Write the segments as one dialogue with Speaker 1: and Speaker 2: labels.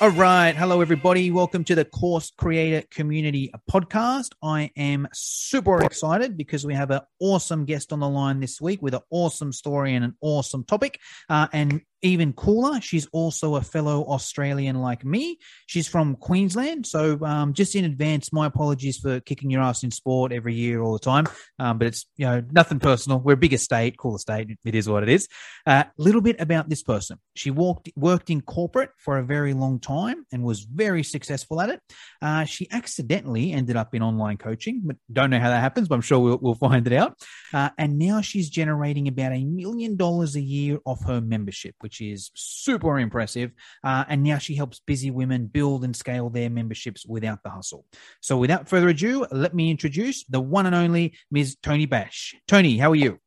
Speaker 1: All right. Hello, everybody. Welcome to the Course Creator Community podcast. I am super excited because we have an awesome guest on the line this week with an awesome story and an awesome topic. Uh, and even cooler, she's also a fellow Australian like me. She's from Queensland. So, um, just in advance, my apologies for kicking your ass in sport every year, all the time. Um, but it's, you know, nothing personal. We're a bigger state, cooler state. It is what it is. A uh, little bit about this person. She walked, worked in corporate for a very long time and was very successful at it. Uh, she accidentally ended up in online coaching, but don't know how that happens, but I'm sure we'll, we'll find it out. Uh, and now she's generating about a million dollars a year off her membership, which is super impressive. Uh, and now she helps busy women build and scale their memberships without the hustle. So without further ado, let me introduce the one and only Ms. Toni Bache. Tony, how are you?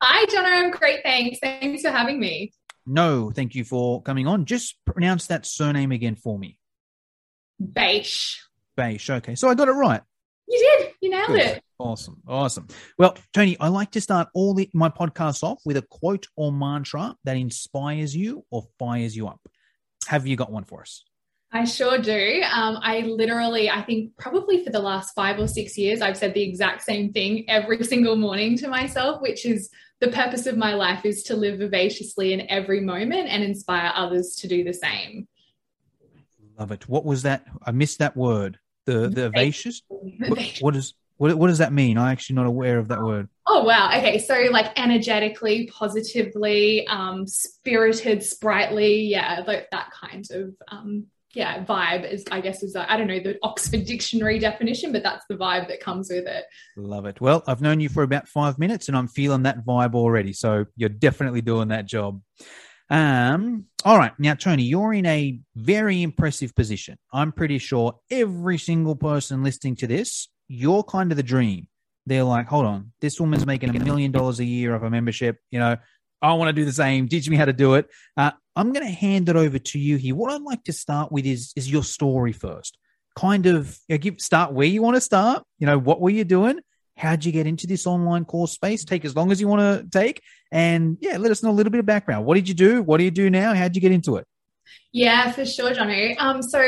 Speaker 2: Hi, John. I'm great. Thanks. Thanks for having me.
Speaker 1: No, thank you for coming on. Just pronounce that surname again for me.
Speaker 2: Bache.
Speaker 1: Bache. Okay. So I got it right.
Speaker 2: You did. You nailed Good. it.
Speaker 1: Awesome. Awesome. Well, Toni, I like to start all the, my podcasts off with a quote or mantra that inspires you or fires you up. Have you got one for us?
Speaker 2: I sure do. Um, I literally, I think probably for the last five or six years, I've said the exact same thing every single morning to myself, which is the purpose of my life is to live vivaciously in every moment and inspire others to do the same.
Speaker 1: Love it. What was that? I missed that word. The the vivacious. What, what is what, what does that mean? I'm actually not aware of that word.
Speaker 2: Oh wow. Okay, so like energetically, positively, um, spirited, sprightly, yeah, that, that kind of um, yeah vibe is I guess is I don't know the Oxford Dictionary definition, but that's the vibe that comes with it.
Speaker 1: Love it. Well, I've known you for about five minutes, and I'm feeling that vibe already. So you're definitely doing that job. Um, all right. Now, Toni, you're in a very impressive position. I'm pretty sure every single person listening to this you're kind of the dream. They're like, hold on, this woman's making a million dollars a year of a membership. You know, I want to do the same. Teach me how to do it. Uh, I'm going to hand it over to you here. What I'd like to start with is is your story first. Kind of you know, give start where you want to start. You know, what were you doing? How'd you get into this online course space? Take as long as you want to take, and yeah, let us know a little bit of background. What did you do? What do you do now? How'd you get into it?
Speaker 2: Yeah, for sure, Jono. Um, so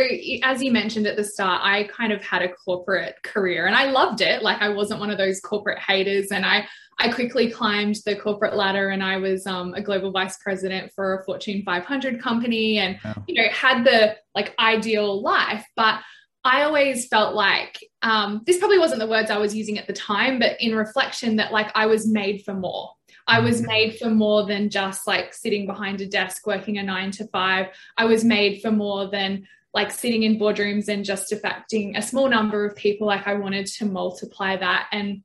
Speaker 2: as you mentioned at the start, I kind of had a corporate career and I loved it. Like I wasn't one of those corporate haters, and I I quickly climbed the corporate ladder and I was um, a global vice president for a Fortune 500 company, and you know had the like ideal life, but I always felt like um, this probably wasn't the words I was using at the time, but in reflection, that like I was made for more. I was mm-hmm. made for more than just like sitting behind a desk working a nine to five. I was made for more than like sitting in boardrooms and just affecting a small number of people. Like I wanted to multiply that and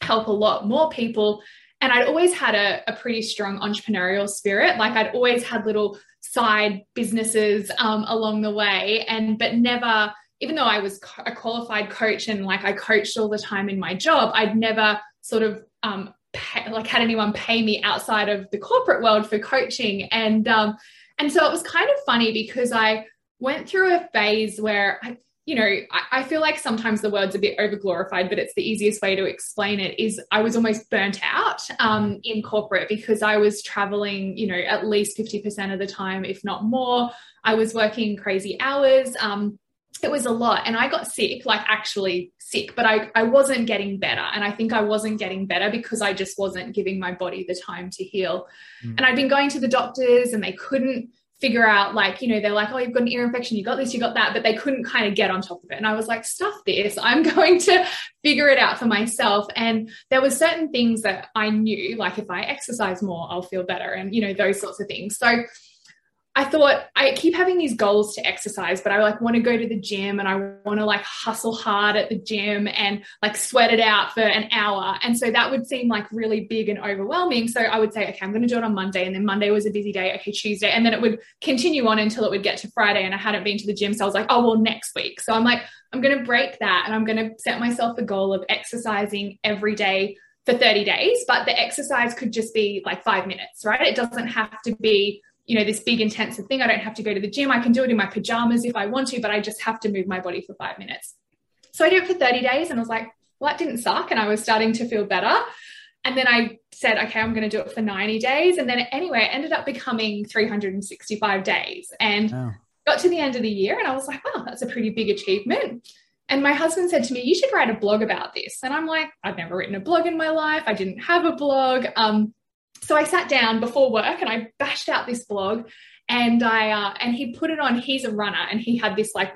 Speaker 2: help a lot more people. And I'd always had a, a pretty strong entrepreneurial spirit. Like I'd always had little side businesses um, along the way, and but never, even though I was a qualified coach and like I coached all the time in my job, I'd never sort of um, pay, like had anyone pay me outside of the corporate world for coaching and um and so it was kind of funny because I went through a phase where I you know, I, I, feel like sometimes the word's a bit overglorified, but it's the easiest way to explain it is I was almost burnt out um, in corporate because I was traveling, you know, at least 50% of the time, if not more. I was working crazy hours. Um, it was a lot and i got sick like actually sick but I, I wasn't getting better. And i think i wasn't getting better because i just wasn't giving my body the time to heal. Mm. and i'd been going to the doctors and they couldn't figure out like you know they're like oh you've got an ear infection you got this you got that but they couldn't kind of get on top of it. And i was like stuff this. I'm going to figure it out for myself. And there were certain things that i knew like if i exercise more i'll feel better and you know those sorts of things. So I thought I keep having these goals to exercise, but I like want to go to the gym and I want to like hustle hard at the gym and like sweat it out for an hour. And so that would seem like really big and overwhelming. So I would say, okay, I'm going to do it on Monday. And then Monday was a busy day. Okay, Tuesday. And then it would continue on until it would get to Friday. And I hadn't been to the gym. So I was like, oh, well, next week. So I'm like, I'm going to break that and I'm going to set myself a goal of exercising every day for 30 days. But the exercise could just be like five minutes, right? It doesn't have to be, you know, this big intensive thing. I don't have to go to the gym. I can do it in my pajamas if I want to, but I just have to move my body for five minutes. So I did it for 30 days and I was like, well, that didn't suck. And I was starting to feel better. And then I said, okay, I'm going to do it for 90 days. And then anyway, it ended up becoming 365 days. And got to the end of the year and I was like, wow, that's a pretty big achievement. And my husband said to me, you should write a blog about this. And I'm like, I've never written a blog in my life. I didn't have a blog. Um, so I sat down before work and I bashed out this blog and I, uh, and he put it on, he's a runner and he had this like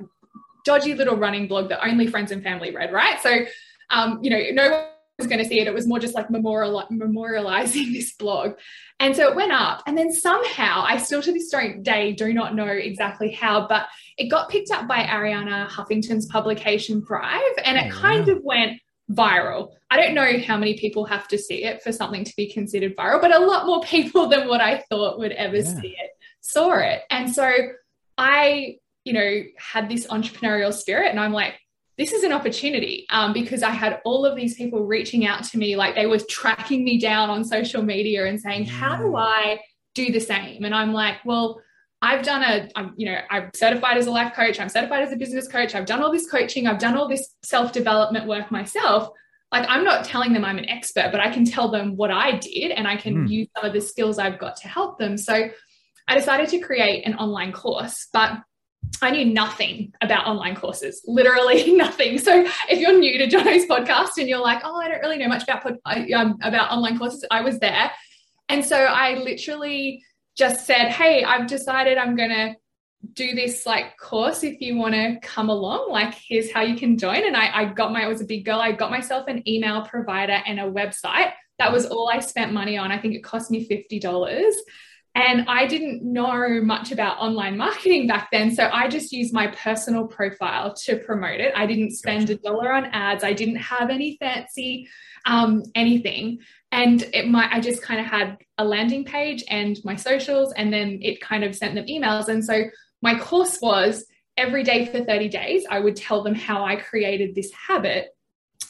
Speaker 2: dodgy little running blog that only friends and family read, right? So, um, you know, no one was going to see it. It was more just like memorial, memorializing this blog. And so it went up. And then somehow, I still to this day do not know exactly how, but it got picked up by Arianna Huffington's publication Thrive and it oh, kind of went viral. I don't know how many people have to see it for something to be considered viral, but a lot more people than what I thought would ever yeah. see it saw it. And so I, you know, had this entrepreneurial spirit and I'm like, this is an opportunity um, because I had all of these people reaching out to me, like they were tracking me down on social media and saying, How do I do the same? And I'm like, Well, I've done a, I'm, you know, I'm certified as a life coach, I'm certified as a business coach, I've done all this coaching, I've done all this self development work myself. Like, I'm not telling them I'm an expert, but I can tell them what I did and I can mm. use some of the skills I've got to help them. So I decided to create an online course, but I knew nothing about online courses, literally nothing. So if you're new to Jono's podcast and you're like, oh, I don't really know much about um, about online courses, I was there, and so I literally just said, hey, I've decided I'm gonna do this like course if you want to come along like here's how you can join and I, I got my I was a big girl I got myself an email provider and a website that was all I spent money on I think it cost me $50 and I didn't know much about online marketing back then. So I just used my personal profile to promote it. I didn't spend a dollar on ads. I didn't have any fancy um, anything. And it might, I just kind of had a landing page and my socials, and then it kind of sent them emails. And so my course was every day for 30 days, I would tell them how I created this habit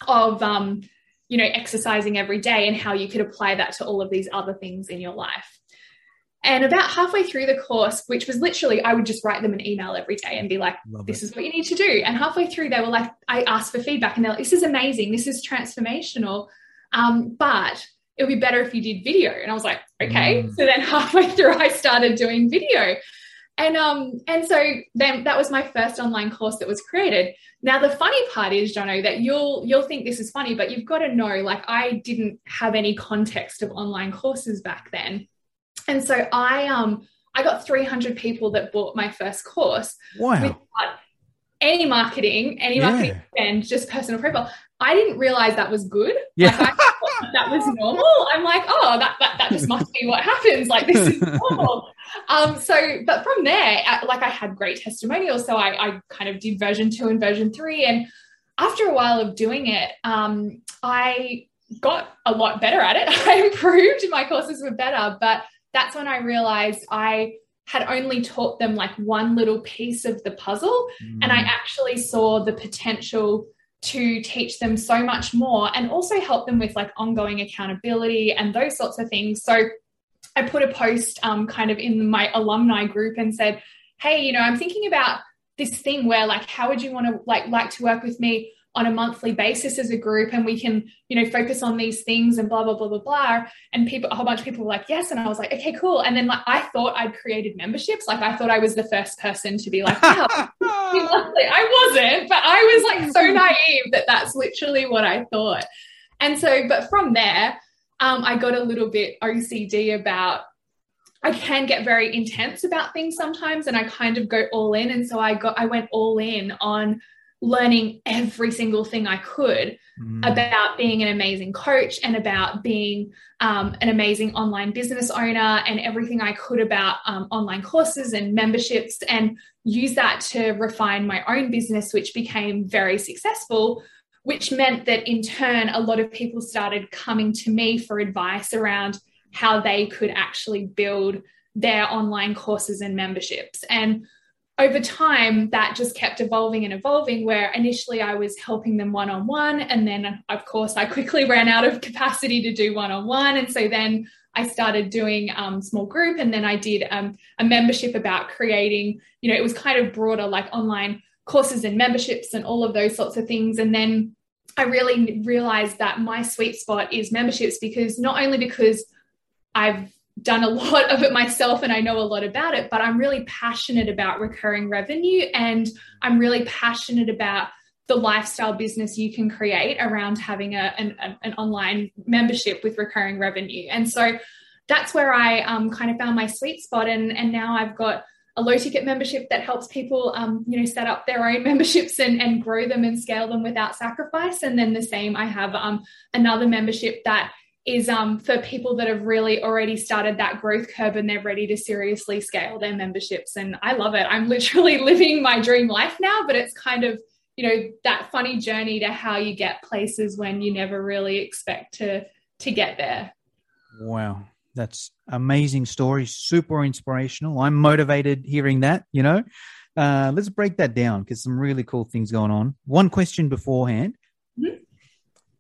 Speaker 2: of, um, you know, exercising every day and how you could apply that to all of these other things in your life. And about halfway through the course, which was literally, I would just write them an email every day and be like, Love this it. is what you need to do. And halfway through, they were like, I asked for feedback and they're like, this is amazing. This is transformational. Um, but it would be better if you did video. And I was like, okay. Mm. So then halfway through, I started doing video. And um, and so then that was my first online course that was created. Now the funny part is, Jono, that you'll you'll think this is funny, but you've got to know, like I didn't have any context of online courses back then. And so I um I got 300 people that bought my first course.
Speaker 1: Wow. Without
Speaker 2: any marketing, any yeah. marketing spend, just personal profile. I didn't realize that was good.
Speaker 1: Yeah.
Speaker 2: Like that was normal. I'm like, oh, that, that, that just must be what happens. Like this is normal. um, so, but from there, like I had great testimonials. So I, I kind of did version two and version three. And after a while of doing it, um, I got a lot better at it. I improved. My courses were better, but that's when I realized I had only taught them like one little piece of the puzzle. Mm. And I actually saw the potential to teach them so much more and also help them with like ongoing accountability and those sorts of things. So I put a post um, kind of in my alumni group and said, Hey, you know, I'm thinking about this thing where like, how would you want to like like to work with me? On a monthly basis as a group and we can you know focus on these things and blah blah blah blah blah. And people a whole bunch of people were like yes. And i was like okay cool. And then like i thought i'd created memberships. Like i thought i was the first person to be like wow. I wasn't but i was like so naive that that's literally what i thought. And so but from there um, i got a little bit ocd about I can get very intense about things sometimes and I kind of go all in. And so I got, I went all in on learning every single thing I could mm. about being an amazing coach and about being um, an amazing online business owner and everything I could about um, online courses and memberships and use that to refine my own business, which became very successful. Which meant that in turn, a lot of people started coming to me for advice around how they could actually build their online courses and memberships. And over time, that just kept evolving and evolving. Where initially I was helping them one on one. And then, of course, I quickly ran out of capacity to do one on one. And so then I started doing um, small group. And then I did um, a membership about creating, you know, it was kind of broader, like online courses and memberships and all of those sorts of things. And then I really realized that my sweet spot is memberships because not only because I've done a lot of it myself and I know a lot about it, but I'm really passionate about recurring revenue and I'm really passionate about the lifestyle business you can create around having a, an, an online membership with recurring revenue. And so that's where I um, kind of found my sweet spot. And, and now I've got a low ticket membership that helps people um, you know set up their own memberships and, and grow them and scale them without sacrifice and then the same i have um, another membership that is um, for people that have really already started that growth curve and they're ready to seriously scale their memberships. And I love it. I'm literally living my dream life now, but it's kind of, you know, that funny journey to how you get places when you never really expect to to get there.
Speaker 1: Wow. That's amazing story, super inspirational. I'm motivated hearing that, you know. Uh, let's break that down because some really cool things going on. One question beforehand. Mm-hmm.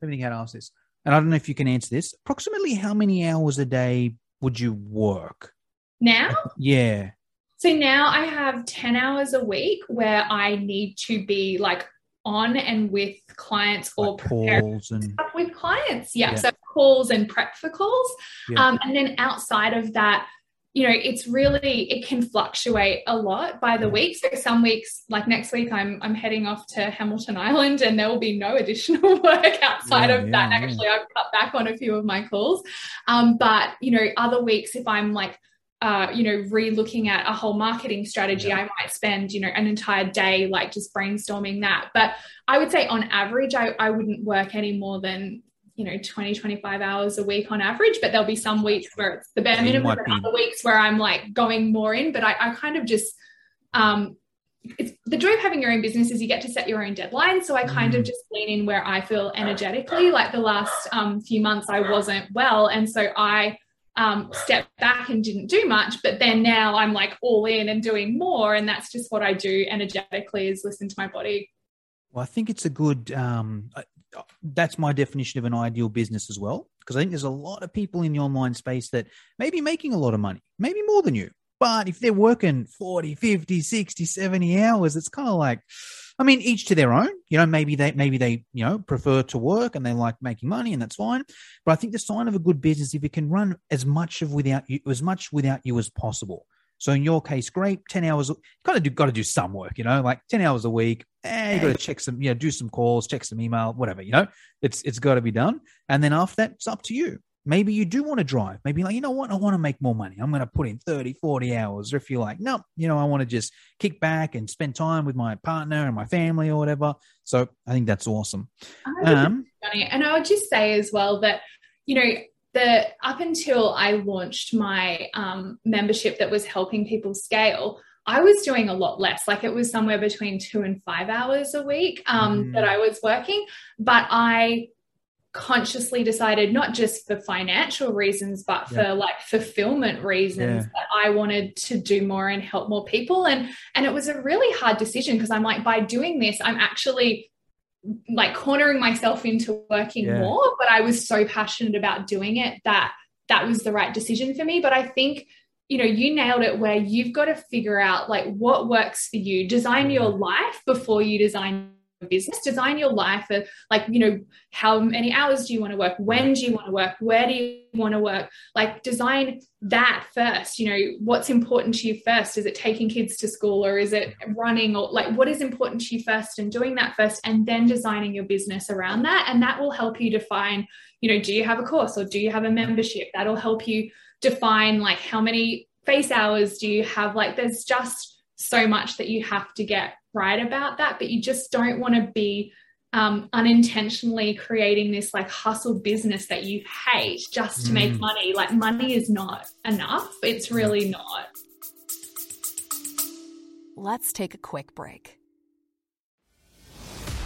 Speaker 1: Everything had asked this and I don't know if you can answer this. Approximately how many hours a day would you work?
Speaker 2: Now?
Speaker 1: Yeah.
Speaker 2: So now I have 10 hours a week where I need to be like on and with clients or like
Speaker 1: calls and
Speaker 2: with clients. Yeah. yeah. So calls and prep for calls. Yeah. Um, and then outside of that, you know, it's really it can fluctuate a lot by the week. So some weeks, like next week, I'm I'm heading off to Hamilton Island, and there will be no additional work outside yeah, of that. Yeah, Actually, I've cut back on a few of my calls, um, but you know, other weeks, if I'm like uh, you know, re-looking at a whole marketing strategy, yeah. I might spend, you know, an entire day like just brainstorming that. But I would say on average, I, I wouldn't work any more than you know 20 25 hours a week on average but there'll be some weeks where it's the bare minimum and other weeks where i'm like going more in. But i, I kind of just um it's the joy of having your own business is you get to set your own deadlines. So i kind mm. of just lean in where i feel energetically. Like the last um, few months i wasn't well. And so i um, stepped back and didn't do much. But then now i'm like all in and doing more. And that's just what i do energetically is listen to my body.
Speaker 1: Well, I think it's a good. Um, that's my definition of an ideal business as well. Because I think there's a lot of people in the online space that may be making a lot of money, maybe more than you. But if they're working 40, 50, 60, 70 hours, it's kind of like, I mean, each to their own. You know, maybe they maybe they, you know, prefer to work and they like making money and that's fine. But I think the sign of a good business if it can run as much of without you as much without you as possible. So in your case, great, 10 hours, kind of do, got to do some work, you know, like 10 hours a week. Eh, you got to check some, you know, do some calls, check some email, whatever, you know, it's, it's got to be done. And then after that, it's up to you. Maybe you do want to drive. Maybe like, you know what? I want to make more money. I'm going to put in 30, 40 hours. Or if you're like, no, you know, I want to just kick back and spend time with my partner and my family or whatever. So I think that's awesome.
Speaker 2: Um, and I would just say as well that, you know, the up until I launched my um, membership that was helping people scale, I was doing a lot less. Like it was somewhere between two and five hours a week um, mm. that I was working. But I consciously decided, not just for financial reasons, but yeah. for like fulfillment reasons, yeah. that I wanted to do more and help more people. And and it was a really hard decision because I'm like, by doing this, I'm actually like cornering myself into working yeah. more but i was so passionate about doing it that that was the right decision for me but i think you know you nailed it where you've got to figure out like what works for you. Design your mm-hmm. life before you design your business. Design your life of like you know how many hours do you want to work? When do you want to work? Where do you want to work? Like design that first. You know what's important to you first? Is it taking kids to school or is it running or like what is important to you first and doing that first and then designing your business around that? And that will help you define you know do you have a course or do you have a membership? That'll help you define like how many face hours do you have like there's just so much that you have to get right about that, but you just don't want to be um, unintentionally creating this like hustle business that you hate just to mm. make money. Like, money is not enough. It's really not.
Speaker 3: Let's take a quick break.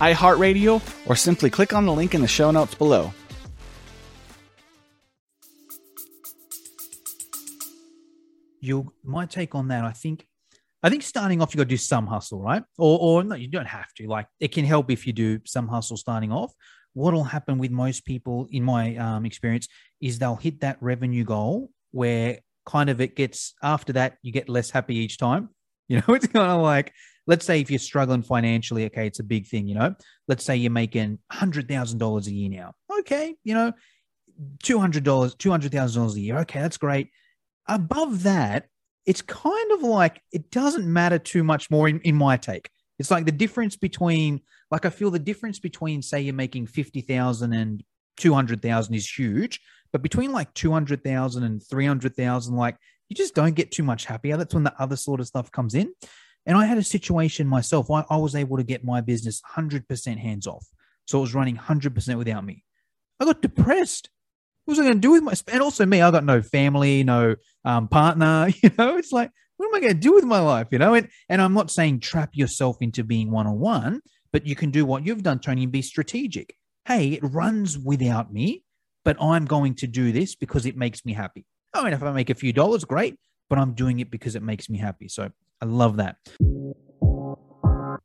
Speaker 4: iHeartRadio, or simply click on the link in the show notes below.
Speaker 1: You my take on that, I think I think starting off you got to do some hustle, right? Or or no, you don't have to. Like it can help if you do some hustle starting off. What'll happen with most people, in my um, experience, is they'll hit that revenue goal where kind of it gets after that you get less happy each time. You know, it's kind of like let's say if you're struggling financially, okay, it's a big thing, you know. Let's say you're making hundred thousand dollars a year now. Okay, you know, two hundred dollars, two hundred thousand dollars a year. Okay, that's great. Above that, it's kind of like it doesn't matter too much more in, in my take. It's like the difference between, like, I feel the difference between, say, you're making 50,000 and 200,000 is huge, but between like 200,000 and 300,000, like, you just don't get too much happier. That's when the other sort of stuff comes in. And I had a situation myself. I, I was able to get my business 100% hands off. So it was running 100% without me. I got depressed. What was I going to do with my, and also me, I got no family, no um, partner, you know, it's like, what am I going to do with my life? You know, and, and I'm not saying trap yourself into being one on one, but you can do what you've done, Toni, and be strategic. Hey, it runs without me, but I'm going to do this because it makes me happy. Oh, and if I make a few dollars, great, but I'm doing it because it makes me happy. So I love that.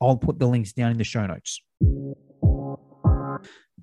Speaker 1: I'll put the links down in the show notes.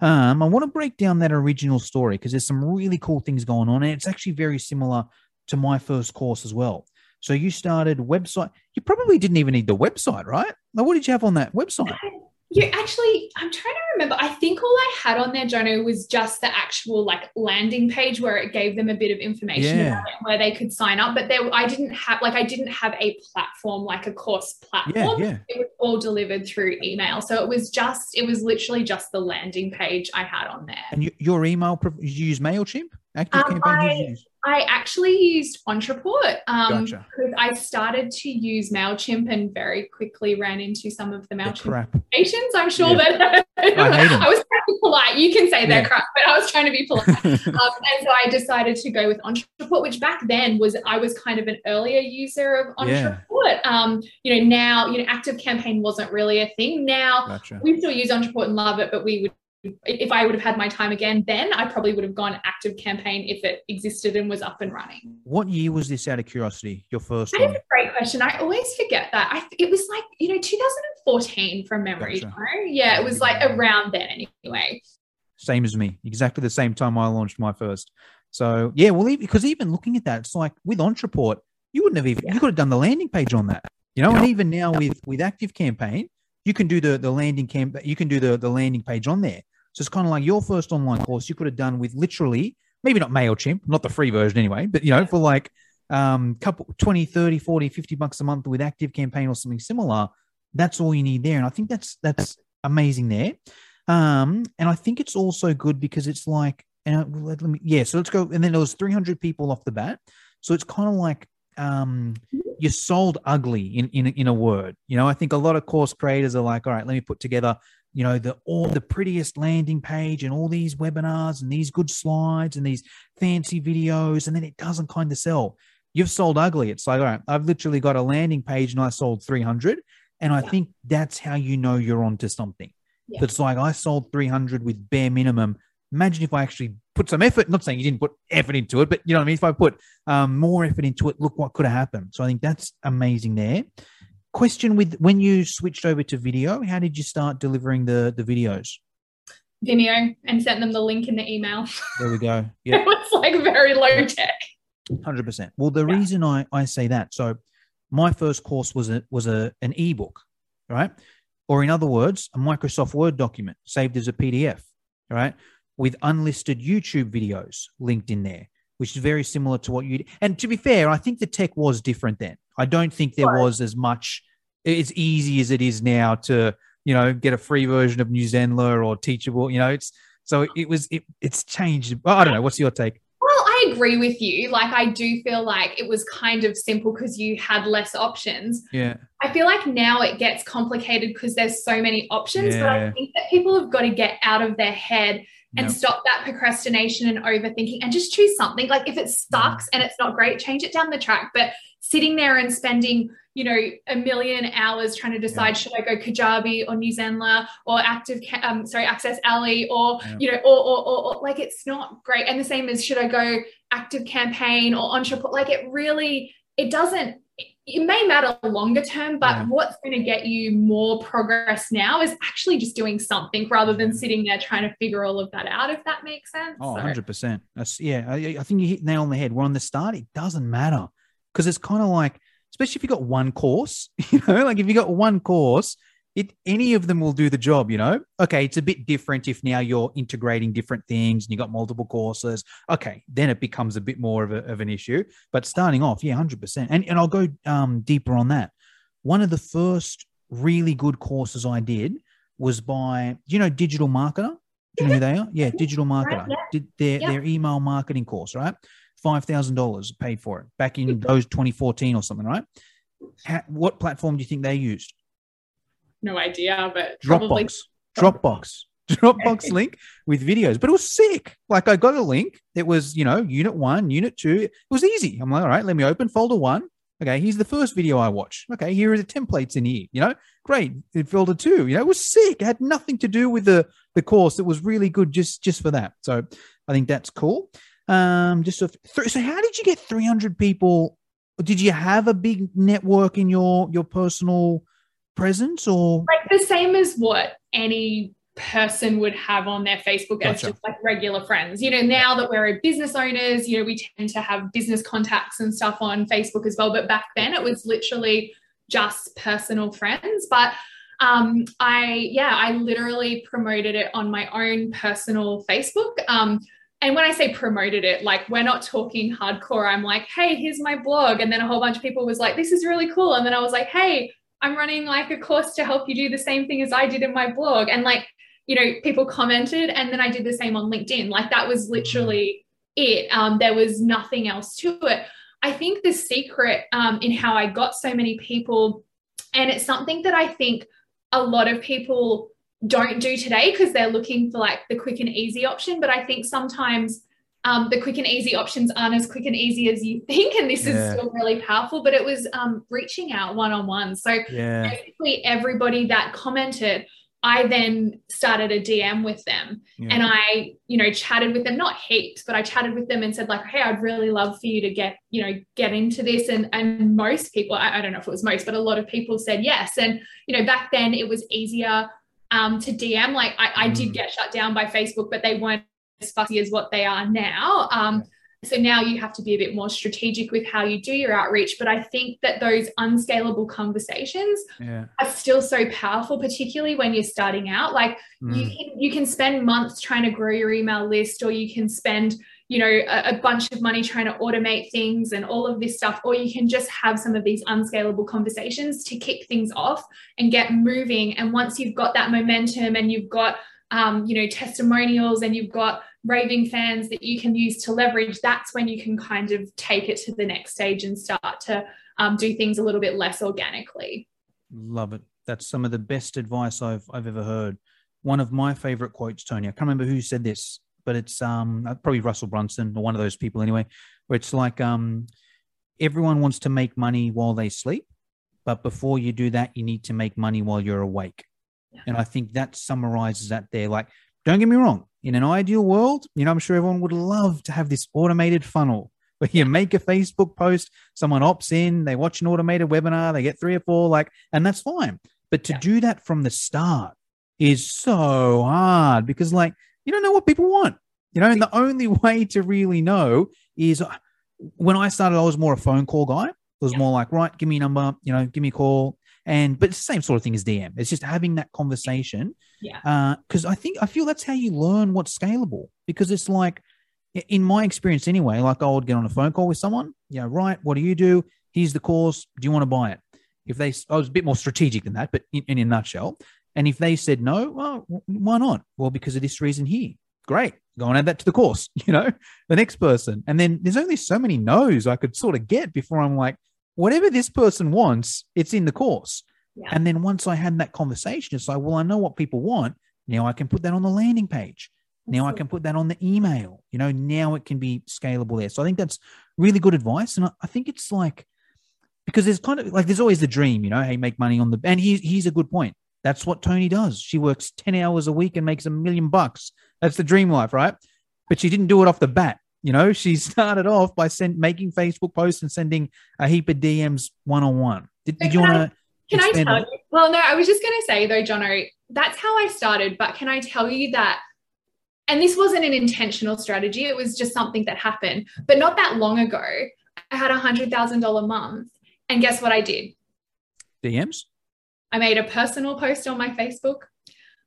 Speaker 1: Um, I want to break down that original story because there's some really cool things going on, and it's actually very similar to my first course as well. So you started website. You probably didn't even need the website, right? Like, what did you have on that website?
Speaker 2: You actually, I'm trying to remember. I think all I had on there, Jono, was just the actual like landing page where it gave them a bit of information
Speaker 1: Yeah.
Speaker 2: about it, where they could sign up. But there, I didn't have like I didn't have a platform like a course platform.
Speaker 1: yeah.
Speaker 2: It was all delivered through email, so it was just it was literally just the landing page I had on there.
Speaker 1: And you, your email, you use Mailchimp, Active
Speaker 2: Um,
Speaker 1: Campaign.
Speaker 2: I- I actually used Ontraport. Um,
Speaker 1: Gotcha.
Speaker 2: because I started to use Mailchimp and very quickly ran into some of the Mailchimp patients. I'm sure
Speaker 1: Yeah.
Speaker 2: that
Speaker 1: I.
Speaker 2: I was trying to be polite. You can say they're crap, but I was trying to be polite. um, and so I decided to go with Ontraport, which back then was I was kind of an earlier user of
Speaker 1: Yeah.
Speaker 2: Ontraport. Um, you know, now you know, Active Campaign wasn't really a thing. Now
Speaker 1: Gotcha.
Speaker 2: we still use Ontraport and love it, but we would. If I would have had my time again, then I probably would have gone active campaign if it existed and was up and running.
Speaker 1: What year was this out of curiosity? Your first
Speaker 2: That is
Speaker 1: one?
Speaker 2: a great question. I always forget that. I it was like you know 2014 from memory.
Speaker 1: Gotcha.
Speaker 2: Yeah, it was like around then anyway.
Speaker 1: Same as me, exactly the same time I launched my first. So yeah, well, because even looking at that, it's like with Ontraport, you wouldn't have even you could have done the landing page on that, you know. And even now with with Active Campaign, you can do the the landing camp, you can do the the landing page on there. So it's kind of like your first online course you could have done with literally maybe not Mailchimp, not the free version anyway, but you know for like um couple 20 30 40 50 bucks a month with active campaign or something similar that's all you need there. And i think that's that's amazing there. Um and i think it's also good because it's like and uh, let, let me yeah so let's go and then there was 300 people off the bat. So it's kind of like um you sold ugly in in in a word. You know i think a lot of course creators are like all right let me put together you know the all the prettiest landing page and all these webinars and these good slides and these fancy videos and then it doesn't kind of sell. You've sold ugly. It's like all right i've literally got a landing page and i sold 300 and i
Speaker 2: Yeah.
Speaker 1: think that's how you know you're onto something.
Speaker 2: Yeah.
Speaker 1: but it's like i sold 300 with bare minimum. Imagine if i actually put some effort not saying you didn't put effort into it but you know what i mean? If i put um, more effort into it look what could have happened. So i think that's amazing there question with when you switched over to video how did you start delivering the the videos
Speaker 2: Vimeo and sent them the link in the email.
Speaker 1: There we go.
Speaker 2: it
Speaker 1: Yeah,
Speaker 2: was like very low tech.
Speaker 1: hundred percent. Well, the
Speaker 2: Yeah.
Speaker 1: reason I I say that, so my first course was a was a an ebook, right? Or in other words, a Microsoft Word document saved as a PDF, right? With unlisted YouTube videos linked in there, which is very similar to what you. And to be fair, I think the tech was different then. I don't think there
Speaker 2: Right.
Speaker 1: was as much. As easy as it is now to you know get a free version of New Zenler or Teachable. You know, it's so it was it it's changed. I don't know. What's your take?
Speaker 2: Well, I agree with you. Like, I do feel like it was kind of simple because you had less options.
Speaker 1: Yeah.
Speaker 2: I feel like now it gets complicated because there's so many options, Yeah. but I think that people have got to get out of their head and
Speaker 1: Yep.
Speaker 2: stop that procrastination and overthinking and just choose something. Like if it sucks and it's not great, change it down the track. But sitting there and spending, you know, a million hours trying to decide
Speaker 1: Yeah.
Speaker 2: should I go Kajabi or New Zenler or Active, um, sorry, AccessAlly or
Speaker 1: Yeah.
Speaker 2: you know, or, or, or, or like it's not great. And the same as should I go Active Campaign or Ontraport? Like it really, it doesn't it may matter longer term, but
Speaker 1: Yeah.
Speaker 2: what's going to get you more progress now is actually just doing something rather than sitting there trying to figure all of that out, if that makes sense.
Speaker 1: Oh,
Speaker 2: So-
Speaker 1: 100%. That's, yeah, I, I think you hit nail on the head. We're on the start. It doesn't matter because it's kind of like, especially if you've got one course, you know, like if you've got one course, it any of them will do the job, you know. Okay, it's a bit different if now you're integrating different things and you got multiple courses. Okay, then it becomes a bit more of, a, of an issue. But starting off, yeah, 100%. And, and I'll go um, deeper on that. One of the first really good courses I did was by, you know, Digital Marketer? Do you know who they are? Yeah, Digital Marketer.
Speaker 2: yeah.
Speaker 1: Did their,
Speaker 2: Yeah.
Speaker 1: their email marketing course, right? $5,000 paid for it back in those 2014 or something, right? Ha what platform do you think they used?
Speaker 2: No idea, but probably
Speaker 1: Dropbox. Dropbox. Dropbox link with videos, but it was sick. Like I got a link. It was, you know, unit one, unit two. It was easy. I'm like, all right, let me open folder one. Okay, here's the first video I watched. Okay, here are the templates in here. You know, great. In folder two, you know, it was sick. It had nothing to do with the the course. It was really good just just for that. So I think that's cool. Um, just so, so how did you get 300 people? Did you have a big network in your your personal presence or
Speaker 2: like the same as what any person would have on their Facebook as just like regular friends. You know, now that we're business owners, you know, we tend to have business contacts and stuff on Facebook as well. But back then it was literally just personal friends. But um, I, yeah, I literally promoted it on my own personal Facebook. Um, and when I say promoted it, like we're not talking hardcore. I'm like, hey, here's my blog. And then a whole bunch of people was like, this is really cool. And then I was like, hey, I'm running like a course to help you do the same thing as I did in my blog. And like, you know, people commented, and then I did the same on LinkedIn. Like that was literally it. Um, there was nothing else to it. I think the secret um, in how I got so many people, and it's something that I think a lot of people don't do today because they're looking for like the quick and easy option. But I think sometimes um, the quick and easy options aren't as quick and easy as you think. And this
Speaker 1: Yeah.
Speaker 2: is still really powerful, but it was um, reaching out one on one. So
Speaker 1: yeah
Speaker 2: basically, everybody that commented, I then started a DM with them
Speaker 1: Yeah.
Speaker 2: and I, you know, chatted with them, not heaps, but I chatted with them and said like, Hey, I'd really love for you to get, you know, get into this. And, and most people, I, I don't know if it was most, but a lot of people said yes. And, you know, back then it was easier um, to DM. Like I, I
Speaker 1: Mm.
Speaker 2: did get shut down by Facebook, but they weren't as fussy as what they are now. Um, so now you have to be a bit more strategic with how you do your outreach. But I think that those unscalable conversations
Speaker 1: yeah
Speaker 2: are still so powerful, particularly when you're starting out. Like you
Speaker 1: Mm.
Speaker 2: can you can spend months trying to grow your email list, or you can spend you know a, a bunch of money trying to automate things and all of this stuff, or you can just have some of these unscalable conversations to kick things off and get moving. And once you've got that momentum and you've got um, you know testimonials and you've got raving fans that you can use to leverage, that's when you can kind of take it to the next stage and start to um, do things a little bit less organically.
Speaker 1: Love it. That's some of the best advice I've I've ever heard. One of my favorite quotes, Toni. I can't remember who said this, but it's um probably Russell Brunson or one of those people anyway. Where it's like um everyone wants to make money while they sleep, but before you do that, you need to make money while you're awake. And I think that summarizes that there. Like, don't get me wrong. In an ideal world, you know, I'm sure everyone would love to have this automated funnel where you make a Facebook post, someone opts in, they watch an automated webinar, they get three or four, like, and that's fine. But to
Speaker 2: Yeah.
Speaker 1: do that from the start, is so hard because like you don't know what people want. You know, and the only way to really know is uh, when I started, I was more a phone call guy. It was yeah. more like, right, give me a number, you know, give me a call. And but it's the same sort of thing as DM. It's just having that conversation.
Speaker 2: Yeah.
Speaker 1: Because uh, I think I feel that's how you learn what's scalable. Because it's like, in my experience anyway, like I would get on a phone call with someone. Yeah, right. What do you do? Here's the course. Do you want to buy it? If they, I was a bit more strategic than that, but in, in a nutshell. And if they said no, well, why not? Well, because of this reason here. Great. Go and add that to the course, you know, the next person. And then there's only so many no's I could sort of get before I'm like, whatever this person wants, it's in the course. Yeah. And then once I had that conversation, it's like, well, I know what people want. Now I can put that on the landing page. Now I can put that on the email. You know, now it can be scalable there. So I think that's really good advice. And I think it's like, because there's kind of like, there's always the dream, you know, hey, make money on the, and he, he's a good point. That's what Toni does. She works 10 hours a week and makes a million bucks. That's the dream life, right? But she didn't do it off the bat. You know, she started off by send, making Facebook posts and sending a heap of DMs one on one. Did, did you want to?
Speaker 2: Can I tell you? Well, no, I was just going to say though, Jono, that's how I started. But can I tell you that? And this wasn't an intentional strategy. It was just something that happened. But not that long ago, I had a hundred thousand dollar month, and guess what I did?
Speaker 1: DMs.
Speaker 2: I made a personal post on my Facebook.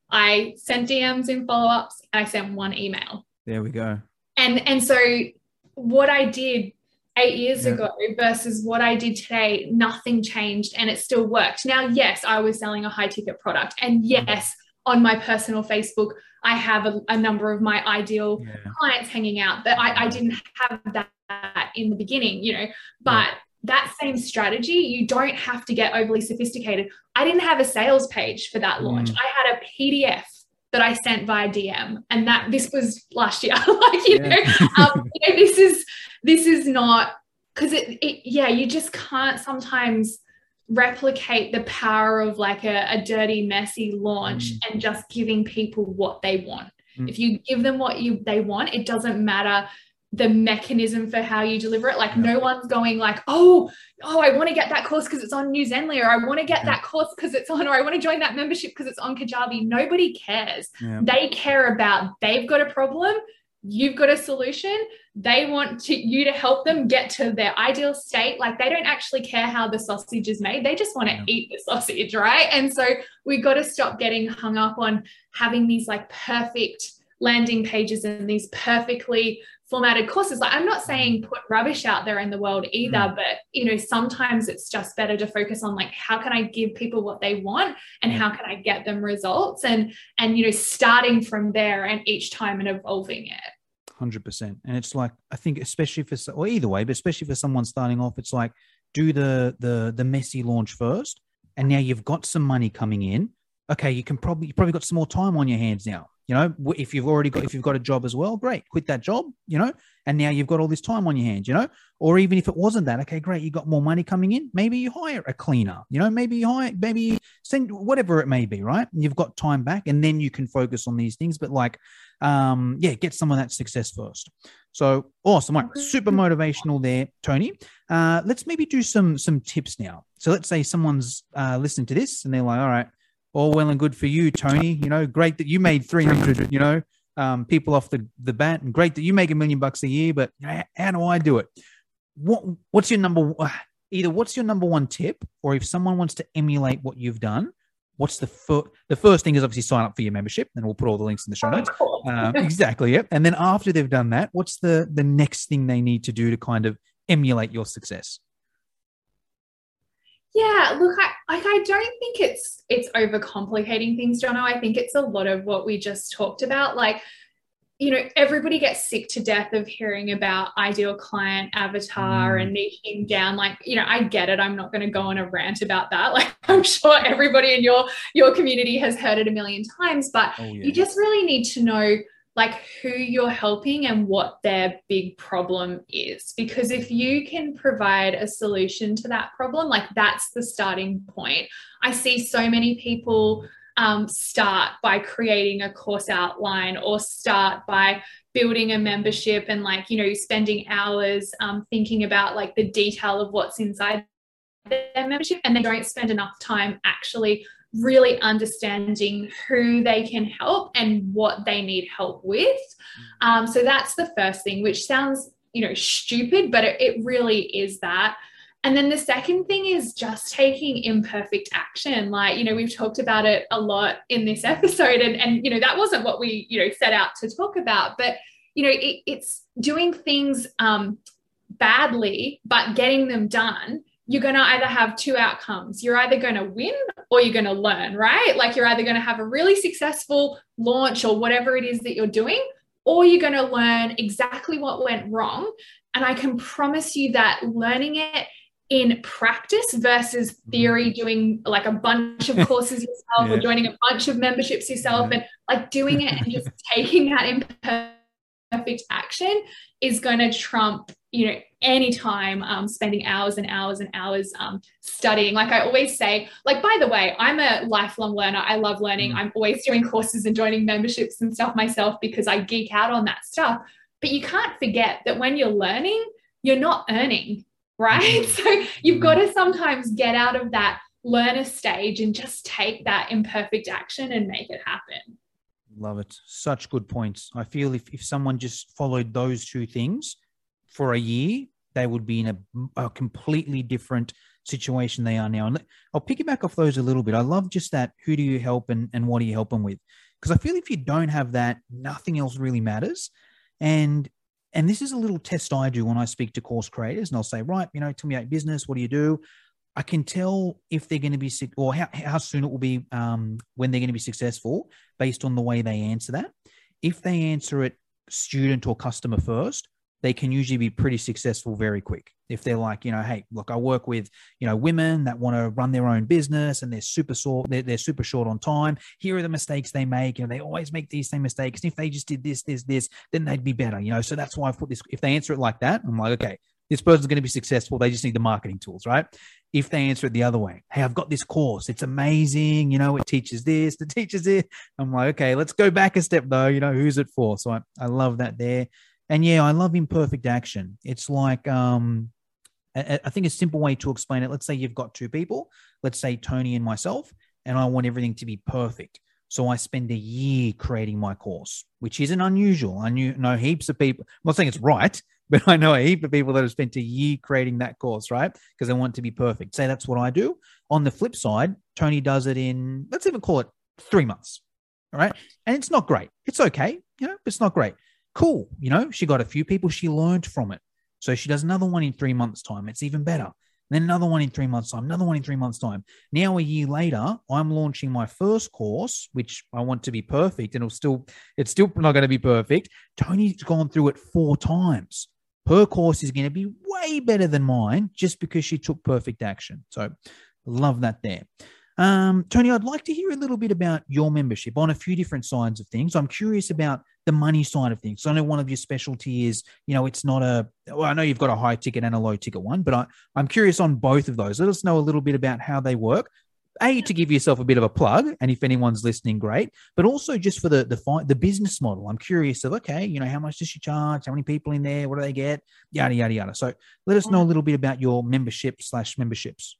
Speaker 2: I sent DMs in follow ups. I sent one email.
Speaker 1: There we go
Speaker 2: and and so what I did eight years yeah. ago versus what I did today, nothing changed and it still worked. Now, yes, I was selling a high ticket product. And yes, on my personal Facebook, I have a, a number of my ideal yeah. clients hanging out that I, I, didn't have that in the beginning, you know, but yeah. that same strategy, you don't have to get overly sophisticated. I didn't have a sales page for that launch. Mm. I had a PDF that I sent via DM, and that this was last year. like you yeah. know, um, you know, this is this is not because it, it, yeah, you just can't sometimes replicate the power of like a, a dirty, messy launch mm. and just giving people what they want. Mm. If you give them what you they want, it doesn't matter the mechanism for how you deliver it. Like yeah. no one's going like, oh, oh, I want to get that course because it's on New Zenler, or I want to get yeah. that course because it's on, or I want to join that membership because it's on Kajabi. Nobody cares. Yeah. They care about they've got a problem, you've got a solution. They want to you to help them get to their ideal state. Like they don't actually care how the sausage is made. They just want to eat the sausage, right? And so we got to stop getting hung up on having these like perfect landing pages and these perfectly formatted courses. Like i'm not saying put rubbish out there in the world either mm. but you know sometimes it's just better to focus on like how can i give people what they want and how can i get them results? And and you know starting from there and each time and evolving it.
Speaker 1: 100% and it's like i think especially for or either way but especially for someone starting off it's like do the the the messy launch first and now you've got some money coming in. Okay you can probably you probably got some more time on your hands now you know, if you've already got if you've got a job as well, great, quit that job, you know, and now you've got all this time on your hands, you know. Or even if it wasn't that, okay, great, you got more money coming in. Maybe you hire a cleaner, you know, maybe you hire, maybe send whatever it may be, right? You've got time back, and then you can focus on these things. But like, um, yeah, get some of that success first. So awesome, right? Super motivational there, Toni. Uh, let's maybe do some some tips now. So let's say someone's uh, listening to this and they're like, all right all well and good for you, Toni. You know, great that you made 300, you know, um, people off the, the bat and great that you make a million bucks a year, but how do I do it? What, what's your number, either what's your number one tip or if someone wants to emulate what you've done, what's the first, the first thing is obviously sign up for your membership and we'll put all the links in the show notes. Um, exactly. Yep. And then after they've done that, what's the, the next thing they need to do to kind of emulate your success?
Speaker 2: Yeah, look, I like I don't think it's it's overcomplicating things, Jono. I think it's a lot of what we just talked about. Like, you know, everybody gets sick to death of hearing about ideal client avatar mm. and niching down. Like, you know, I get it. I'm not going to go on a rant about that. Like, I'm sure everybody in your your community has heard it a million times, but oh, yeah. you just really need to know like who you're helping and what their big problem is. Because if you can provide a solution to that problem, like that's the starting point. I see so many people um, start by creating a course outline or start by building a membership and like you know spending hours um, thinking about like the detail of what's inside their membership and they don't spend enough time actually really understanding who they can help and what they need help with. Um, so that's the first thing, which sounds, you know, stupid, but it, it really is that. And then the second thing is just taking imperfect action. Like, you know, we've talked about it a lot in this episode, and, and you know, that wasn't what we, you know, set out to talk about. But, you know, it, it's doing things um, badly, but getting them done you're going to either have two outcomes. You're either going to win or you're going to learn, right? Like you're either going to have a really successful launch or whatever it is that you're doing, or you're going to learn exactly what went wrong. And I can promise you that learning it in practice versus mm-hmm. theory, doing like a bunch of courses yourself yeah. or joining a bunch of memberships yourself yeah. and like doing it and just taking that imperfect action is going to trump you know anytime um, spending hours and hours and hours um, studying like i always say like by the way i'm a lifelong learner. I love learning. Mm. i'm always doing courses and joining memberships and stuff myself because i geek out on that stuff. But you can't forget that when you're learning you're not earning right? Mm. so you've got to sometimes get out of that learner stage and just take that imperfect action and make it happen.
Speaker 1: Love it. Such good points. I feel if, if someone just followed those two things for a year, they would be in a, a completely different situation they are now. And I'll piggyback off those a little bit. I love just that who do you help and, and what are you helping with? Because I feel if you don't have that, nothing else really matters. And and this is a little test I do when I speak to course creators, and I'll say, right, you know, tell me about business. What do you do? I can tell if they're going to be sick or how, how soon it will be um, when they're going to be successful based on the way they answer that. If they answer it student or customer first, they can usually be pretty successful very quick. If they're like, you know, hey, look, I work with, you know, women that want to run their own business and they're super short, they're, they're super short on time. Here are the mistakes they make. You know, they always make these same mistakes. And if they just did this, this, this, then they'd be better, you know. So that's why I put this. If they answer it like that, I'm like, okay, this person's going to be successful. They just need the marketing tools, right? If they answer it the other way, hey, I've got this course. It's amazing. You know, it teaches this, it teaches it. I'm like, okay, let's go back a step though. You know, who's it for? So I, I love that there. And yeah, I love imperfect action. It's like um, I, think a simple way to explain it. Let's say you've got two people. Let's say Toni and myself, and I want everything to be perfect. So I spend a year creating my course, which isn't unusual. I knew, know heaps of people. I'm not saying it's right, but I know a heap of people that have spent a year creating that course, right? Because they want to be perfect. Say that's what I do. On the flip side, Toni does it in, let's even call it three months. All right. And it's not great. It's okay, you know, it's not great. Cool. You know, she got a few people, she learned from it. So she does another one in three months' time. It's even better. Then another one in three months' time, another one in three months' time. Now, a year later, I'm launching my first course, which I want to be perfect, and it'll still, it's still not going to be perfect. Toni's gone through it four times. Her course is going to be way better than mine just because she took perfect action. So, love that there. Um, Toni, I'd like to hear a little bit about your membership on a few different sides of things. I'm curious about the money side of things. So I know one of your specialty is, you know, it's not a, well, I know you've got a high ticket and a low ticket one, but I, I'm curious on both of those. Let us know a little bit about how they work. A to give yourself a bit of a plug, and if anyone's listening, great. But also just for the the the business model, I'm curious of okay, you know, how much does she charge? How many people in there? What do they get? Yada yada yada. So let us know a little bit about your membership slash memberships.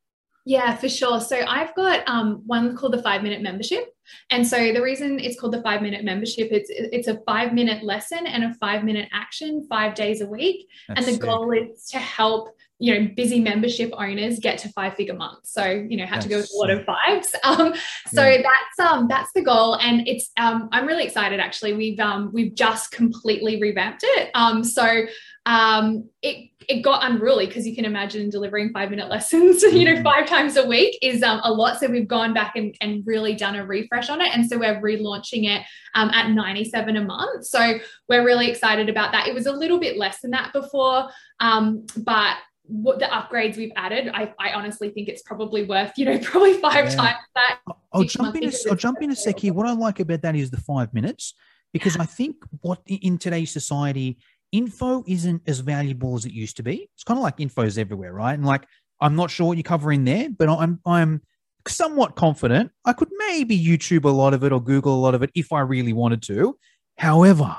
Speaker 2: Yeah, for sure. So I've got um, one called the five minute membership. And so the reason it's called the five minute membership, it's it's a five minute lesson and a five minute action five days a week. That's and the sick. goal is to help you know busy membership owners get to five figure months so you know had to go with a lot of fives um so yeah. that's um that's the goal and it's um i'm really excited actually we've um we've just completely revamped it um so um it it got unruly because you can imagine delivering five minute lessons you know mm-hmm. five times a week is um, a lot so we've gone back and, and really done a refresh on it and so we're relaunching it um, at 97 a month so we're really excited about that it was a little bit less than that before um, but what the upgrades we've added, I, I honestly think it's probably worth, you know, probably five yeah. times that.
Speaker 1: I'll jump in. A, I'll jump in a sec here. What I like about that is the five minutes, because I think what in today's society, info isn't as valuable as it used to be. It's kind of like info's everywhere, right? And like, I'm not sure what you're covering there, but I'm I'm somewhat confident I could maybe YouTube a lot of it or Google a lot of it if I really wanted to. However,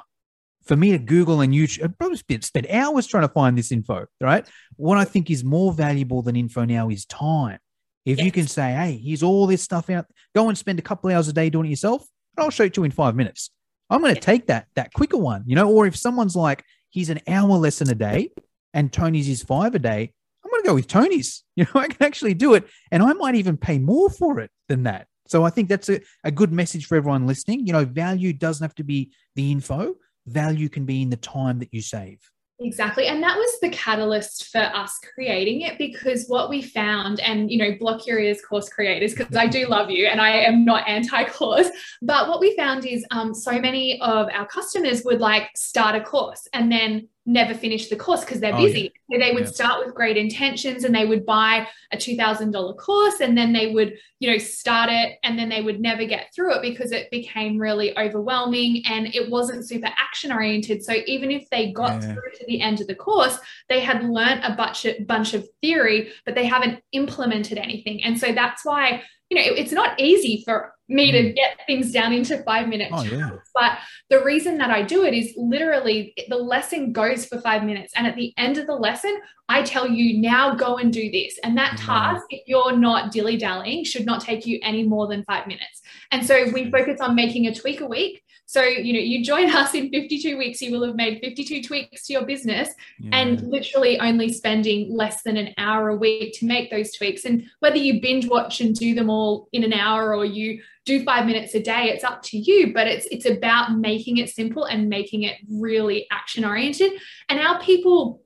Speaker 1: for me to Google and YouTube, I'd probably spend, hours trying to find this info, right? What I think is more valuable than info now is time. If yes. you can say, hey, here's all this stuff out, go and spend a couple hours a day doing it yourself, and I'll show it to you in five minutes. I'm going to take that that quicker one, you know. Or if someone's like, he's an hour lesson a day, and Toni's is five a day, To go with Toni's. You know, I can actually do it, and I might even pay more for it than that. So I think that's a, a good message for everyone listening. You know, value doesn't have to be the info. Value can be in the time that you save.
Speaker 2: Exactly. And that was the catalyst for us creating it because what we found, and you know, block your ears, course creators, because I do love you and I am not anti course, but what we found is um, so many of our customers would like start a course and then never finish the course because they're oh, busy. Yeah. So they would yeah. start with great intentions and they would buy a $2,000 course and then they would, you know, start it and then they would never get through it because it became really overwhelming and it wasn't super action oriented. So even if they got yeah. through to the end of the course, they had learned a bunch of, bunch of theory, but they haven't implemented anything. And so that's why you know, it's not easy for me to mm. get things down into five minutes. Oh, yeah. But the reason that I do it is literally the lesson goes for five minutes. And at the end of the lesson, I tell you, now go and do this. And that task, if you're not dilly dallying, should not take you any more than five minutes. And so we focus on making a tweak a week so, you know, you join us in 52 weeks, you will have made 52 tweaks to your business yeah. and literally only spending less than an hour a week to make those tweaks. And whether you binge watch and do them all in an hour or you do five minutes a day, it's up to you. But it's it's about making it simple and making it really action oriented. And our people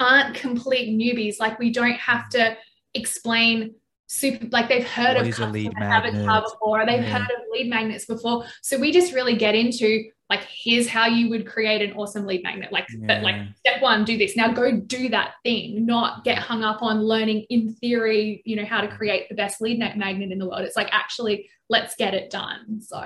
Speaker 2: aren't complete newbies. Like we don't have to explain super like they've heard what of customer avatar before they've yeah. heard of lead magnets before. So we just really get into like here's how you would create an awesome lead magnet. Like yeah. but like step one do this. Now go do that thing not get hung up on learning in theory you know how to create the best lead magnet in the world. It's like actually let's get it done. So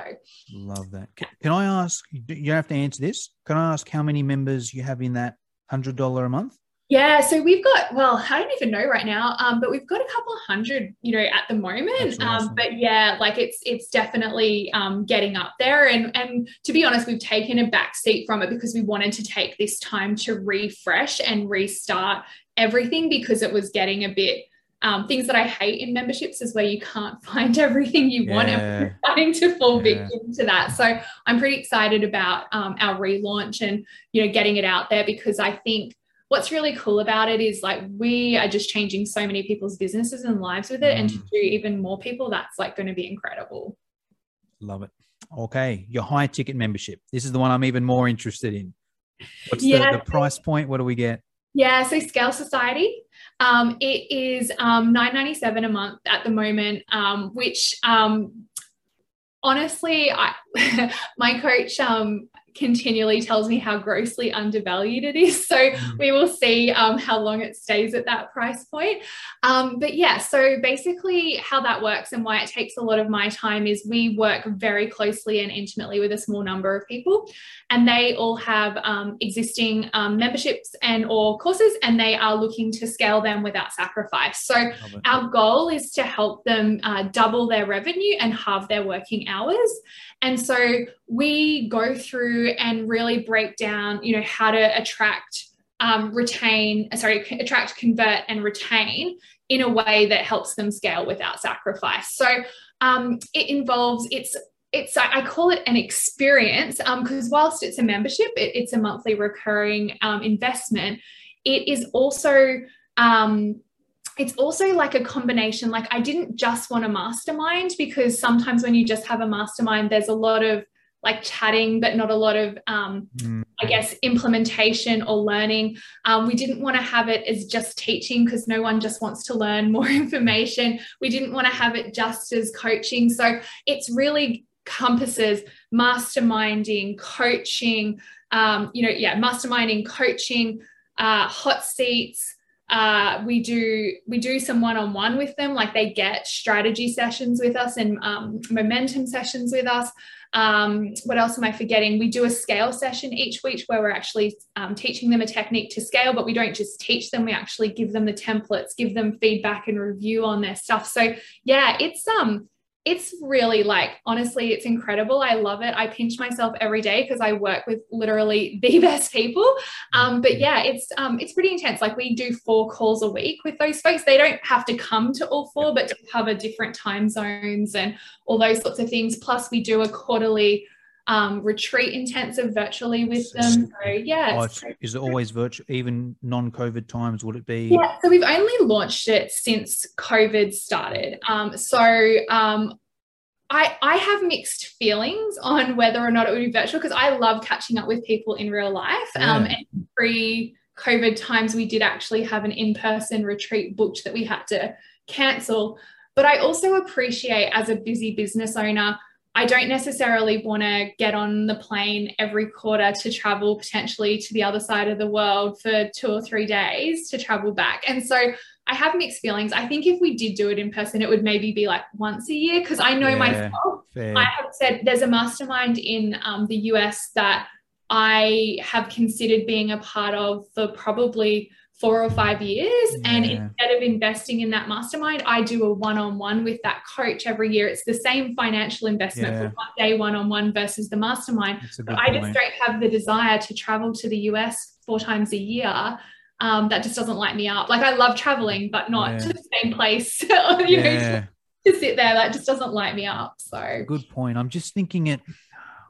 Speaker 1: love that. Can i ask you have to answer this. Can i ask how many members you have in that hundred dollar a month
Speaker 2: yeah, so we've got well, I don't even know right now, um, but we've got a couple of hundred, you know, at the moment. Um, but yeah, like it's it's definitely um, getting up there, and and to be honest, we've taken a back seat from it because we wanted to take this time to refresh and restart everything because it was getting a bit. Um, things that I hate in memberships is where you can't find everything you yeah. want, and we're starting to fall yeah. victim to that. So I'm pretty excited about um, our relaunch and you know getting it out there because I think what's really cool about it is like we are just changing so many people's businesses and lives with it mm. and to mm. do even more people that's like going to be incredible
Speaker 1: love it okay your high ticket membership this is the one i'm even more interested in what's
Speaker 2: yeah.
Speaker 1: the, the price point what do we get
Speaker 2: yeah so scale society um, it is um, 997 a month at the moment um, which um, honestly I, my coach um, continually tells me how grossly undervalued it is. So mm. we will see um, how long it stays at that price point. Um, but yeah, so basically, how that works and why it takes a lot of my time is we work very closely and intimately with a small number of people, and they all have um, existing um, memberships and or courses, and they are looking to scale them without sacrifice. So our goal is to help them uh, double their revenue and halve their working hours. And so we go through and really break down, you know, how to attract, um, retain, sorry, attract, convert, and retain in a way that helps them scale without sacrifice. So um, it involves it's it's I call it an experience because um, whilst it's a membership, it, it's a monthly recurring um, investment. It is also um, it's also like a combination. Like I didn't just want a mastermind because sometimes when you just have a mastermind, there's a lot of like chatting, but not a lot of, um, mm. I guess, implementation or learning. Um, we didn't want to have it as just teaching because no one just wants to learn more information. We didn't want to have it just as coaching. So it's really compasses masterminding, coaching, um, you know, yeah, masterminding, coaching, uh, hot seats uh, we do we do some one-on-one with them like they get strategy sessions with us and um, momentum sessions with us um, what else am i forgetting? We do a scale session each week where we're actually um, teaching them a technique to scale but we don't just teach them we actually give them the templates give them feedback and review on their stuff. So yeah it's um it's really like honestly it's incredible. I love it. I pinch myself every day because i work with literally the best people. Um, but yeah it's um, it's pretty intense. Like we do four calls a week with those folks. They don't have to come to all four but to cover different time zones and all those sorts of things. Plus we do a quarterly um, retreat intensive virtually with them. So yeah,
Speaker 1: oh, is it always virtual? Even non-COVID times, would it be?
Speaker 2: Yeah, so we've only launched it since COVID started. Um, so um, I I have mixed feelings on whether or not it would be virtual because I love catching up with people in real life.
Speaker 1: Yeah.
Speaker 2: Um, and pre COVID times, we did actually have an in-person retreat booked that we had to cancel. But I also appreciate as a busy business owner I don't necessarily want to get on the plane every quarter to travel potentially to the other side of the world for two or three days to travel back. And so I have mixed feelings. I think if we did do it in person, it would maybe be like once a year because I know
Speaker 1: Yeah,
Speaker 2: myself.
Speaker 1: Fair.
Speaker 2: I have said there's a mastermind in um, the US that I have considered being a part of for probably four or five years. And instead of investing in that mastermind, I do a one on one with that coach every year. It's the same financial investment
Speaker 1: Yeah.
Speaker 2: for one day one on one versus the mastermind. But I just don't have the desire to travel to the US four times a year. Um, that just doesn't light me up. Like I love traveling, but not
Speaker 1: Yeah.
Speaker 2: to the same place. you know, to sit there. That just doesn't light me up. So
Speaker 1: Good point. I'm just thinking it.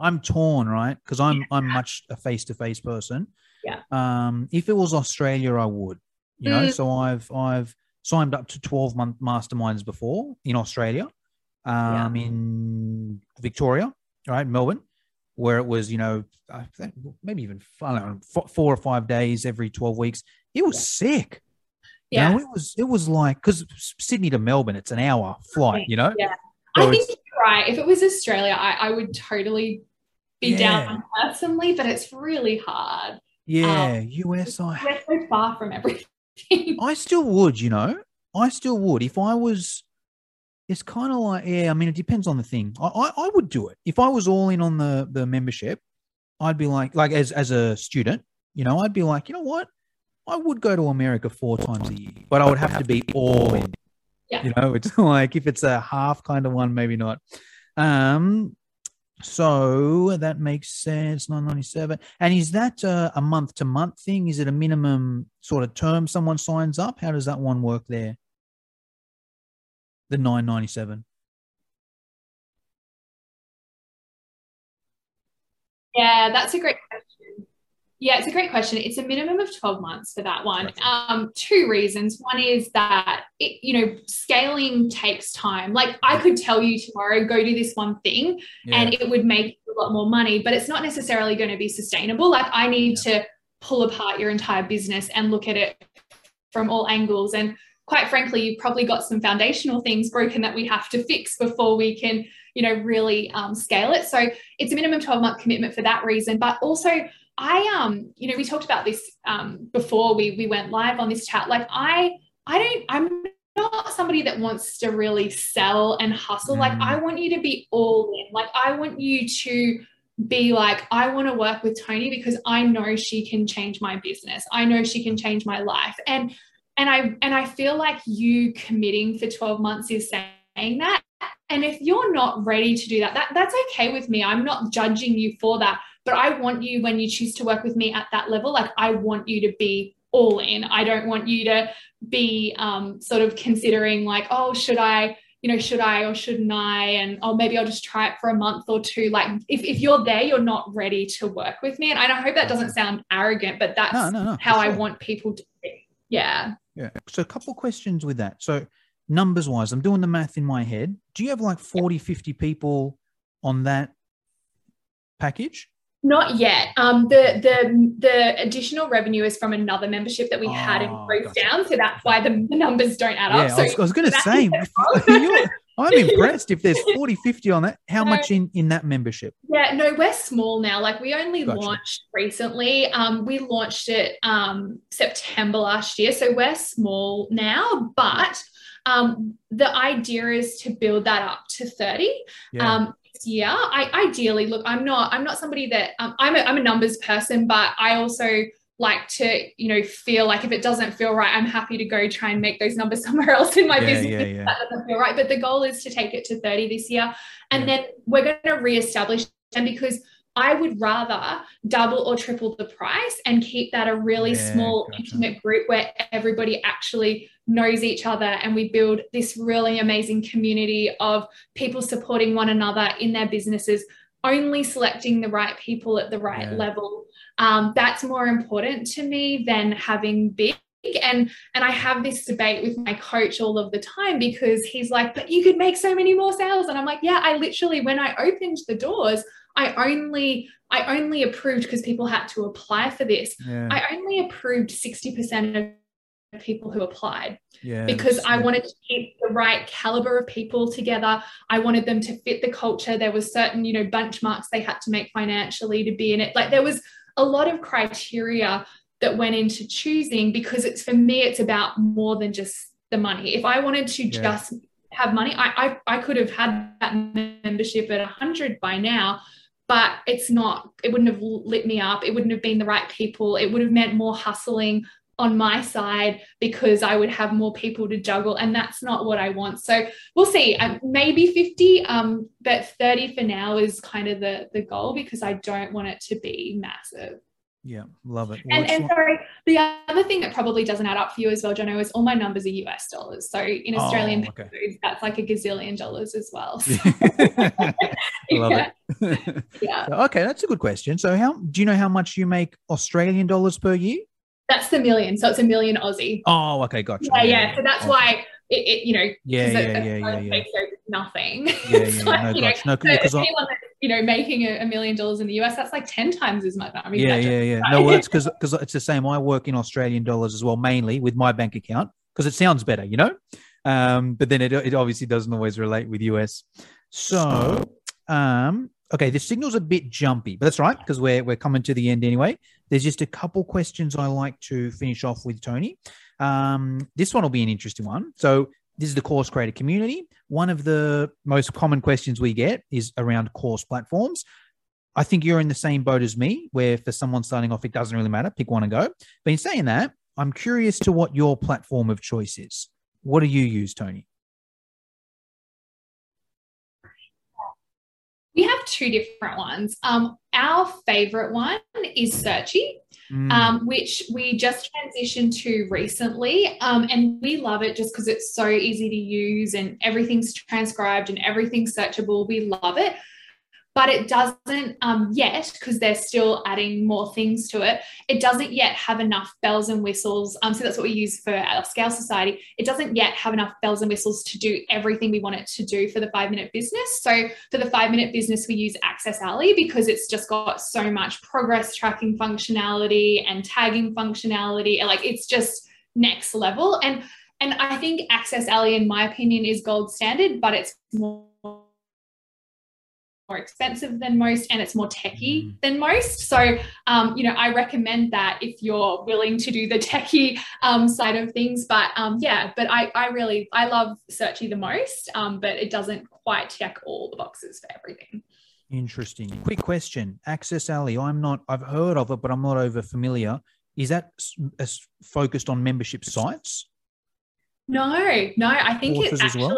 Speaker 1: I'm torn, right? Because I'm I'm much a face to face person.
Speaker 2: Yeah.
Speaker 1: Um, if it was Australia, I would. You know,
Speaker 2: Mm.
Speaker 1: so I've I've signed up to 12 month masterminds before in Australia, um, in Victoria, right, Melbourne, where it was, you know, maybe even know, four or five days every 12 weeks. It was sick. You
Speaker 2: yeah.
Speaker 1: know, it was it was like because Sydney to Melbourne, it's an hour flight. You know,
Speaker 2: Yeah.
Speaker 1: So
Speaker 2: I think you're right. If it was Australia, I, I would totally be
Speaker 1: Yeah.
Speaker 2: down personally, but it's really hard.
Speaker 1: Yeah, US. I
Speaker 2: We're so far from everything.
Speaker 1: I still would, you know, I still would if I was. It's kind of like, yeah. I mean, it depends on the thing. I, I, I would do it if I was all in on the the membership. I'd be like, like as as a student, you know, I'd be like, you know what, I would go to America four times a year, but I would have to be all in.
Speaker 2: Yeah.
Speaker 1: You know, it's like if it's a half kind of one, maybe not. Um, so that makes sense. Nine ninety seven, and is that a month to month thing? Is it a minimum sort of term someone signs up? How does that one work there? The nine ninety seven.
Speaker 2: Yeah, that's a great question. Yeah, it's a great question. It's a minimum of 12 months for that one.
Speaker 1: Gotcha.
Speaker 2: Um, two reasons. One is that it, you know, scaling takes time. Like I could tell you tomorrow, go do this one thing, and it would make you a lot more money, but it's not necessarily going to be sustainable. Like I need to pull apart your entire business and look at it from all angles. And quite frankly, you've probably got some foundational things broken that we have to fix before we can, you know, really um, scale it. So it's a minimum 12 month commitment for that reason. But also, I um, you know, we talked about this um before we we went live on this chat. Like I I don't I'm not somebody that wants to really sell and hustle. Like
Speaker 1: Mm.
Speaker 2: I want you to be all in. Like I want you to be like, I want to work with Toni because I know she can change my business. I know she can change my life. And and I and I feel like you committing for 12 months is saying that. And if you're not ready to do that, that that's okay with me. I'm not judging you for that. But I want you when you choose to work with me at that level, like I want you to be all in. I don't want you to be um, sort of considering like, oh, should I, you know, should I or shouldn't I? And oh, maybe I'll just try it for a month or two. Like if, if you're there, you're not ready to work with me. And I hope that doesn't sound arrogant, but that's
Speaker 1: No, no, no.
Speaker 2: how
Speaker 1: for
Speaker 2: I want people to be. Yeah.
Speaker 1: Yeah. So a couple questions with that. So numbers wise, I'm doing the math in my head. Do you have like 40, 50 people on that package?
Speaker 2: Not yet. Um, the the the additional revenue is from another membership that we had in
Speaker 1: Oh,
Speaker 2: Growth
Speaker 1: gotcha.
Speaker 2: Down, so that's why the, numbers don't add
Speaker 1: Yeah,
Speaker 2: up. So
Speaker 1: I was, was going to say, I'm impressed if there's 40, 50 on that. How
Speaker 2: No.
Speaker 1: much in, in that membership?
Speaker 2: Yeah, no, we're small now. Like we only
Speaker 1: Gotcha.
Speaker 2: launched recently. Um, we launched it um September last year, so we're small now. But um, the idea is to build that up to thirty.
Speaker 1: Yeah.
Speaker 2: Um, year, I ideally look. I'm not. I'm not somebody that um, I'm. A, I'm a numbers person, but I also like to you know feel like if it doesn't feel right i'm happy to go try and make those numbers somewhere else in my
Speaker 1: Yeah,
Speaker 2: business
Speaker 1: yeah, yeah.
Speaker 2: that doesn't feel right but the goal is to take it to 30 this year and then we're going to reestablish them because i would rather double or triple the price and keep that a really
Speaker 1: Yeah,
Speaker 2: small
Speaker 1: gotcha.
Speaker 2: intimate group where everybody actually knows each other and we build this really amazing community of people supporting one another in their businesses only selecting the right people at the right
Speaker 1: Yeah.
Speaker 2: level um, that's more important to me than having big and and i have this debate with my coach all of the time because he's like but you could make so many more sales and i'm like yeah i literally when i opened the doors i only i only approved because people had to apply for this
Speaker 1: Yeah.
Speaker 2: i only approved 60% of people who applied
Speaker 1: yeah.
Speaker 2: because I wanted to keep the right caliber of people together. I wanted them to fit the culture. There was certain, you know, benchmarks they had to make financially to be in it. Like there was a lot of criteria that went into choosing because it's for me, it's about more than just the money. If I wanted to
Speaker 1: Yeah.
Speaker 2: just have money, I, I I could have had that membership at a hundred by now. But it's not, it wouldn't have lit me up. It wouldn't have been the right people. It would have meant more hustling on my side because I would have more people to juggle, and that's not what I want. So we'll see. Um, maybe 50, um, but 30 for now is kind of the the goal because I don't want it to be massive.
Speaker 1: Yeah, love it. Well,
Speaker 2: And, and sorry, the other thing that probably doesn't add up for you as well, Jono, is all my numbers are US dollars. So in
Speaker 1: Oh,
Speaker 2: Australian
Speaker 1: okay.
Speaker 2: pesos, that's like a gazillion dollars as well. So,
Speaker 1: love
Speaker 2: yeah,
Speaker 1: it.
Speaker 2: yeah.
Speaker 1: So, okay, that's a good question. So, how do you know how much you make Australian dollars per year?
Speaker 2: That's the million. So it's a million Aussie.
Speaker 1: Oh, okay, gotcha.
Speaker 2: Yeah, yeah. So that's
Speaker 1: Okay.
Speaker 2: why it, it you know,
Speaker 1: Yeah, yeah, yeah, yeah, yeah.
Speaker 2: nothing.
Speaker 1: Yeah,
Speaker 2: It's
Speaker 1: yeah,
Speaker 2: like,
Speaker 1: no,
Speaker 2: you know.
Speaker 1: No,
Speaker 2: so
Speaker 1: I,
Speaker 2: anyone that's you know making a, million dollars in the US, that's like ten times as much. I mean,
Speaker 1: yeah, yeah, yeah. No, well, that's because because it's the same. I work in Australian dollars as well, mainly with my bank account because it sounds better, you know. Um, but then it it obviously doesn't always relate with US. So, um, okay, the signal's a bit jumpy, but that's right because we're we're coming to the end anyway. There's just a couple questions I like to finish off with, Toni. Um, this one will be an interesting one. So. This is the course creator community. One of the most common questions we get is around course platforms. I think you're in the same boat as me, where for someone starting off, it doesn't really matter. Pick one and go. But in saying that, I'm curious to what your platform of choice is. What do you use, Toni?
Speaker 2: We have two different ones. Um, our favorite one is Searchie.
Speaker 1: Mm,
Speaker 2: um, which we just transitioned to recently. Um, and we love it just because it's so easy to use and everything's transcribed and everything's searchable. We love it. But it doesn't um, yet, because they're still adding more things to it, it doesn't yet have enough bells and whistles. Um, so that's what we use for our Scale Society. It doesn't yet have enough bells and whistles to do everything we want it to do for the five minute business. So for the five minute business, we use AccessAlly because it's just got so much progress tracking functionality and tagging functionality. Like it's just next level. And and I think AccessAlly, in my opinion, is gold standard, but it's more more expensive than most and it's more techy
Speaker 1: Mm.
Speaker 2: than most. So, um, you know, I recommend that if you're willing to do the techie um, side of things. But um, yeah, but I, I really, I love Searchie the most, um, but it doesn't quite check all the boxes for everything.
Speaker 1: interesting. Quick question: AccessAlly. I'm not. I've heard of it, but I'm not over familiar. Is that focused on membership sites?
Speaker 2: No, no, I think it's
Speaker 1: as well?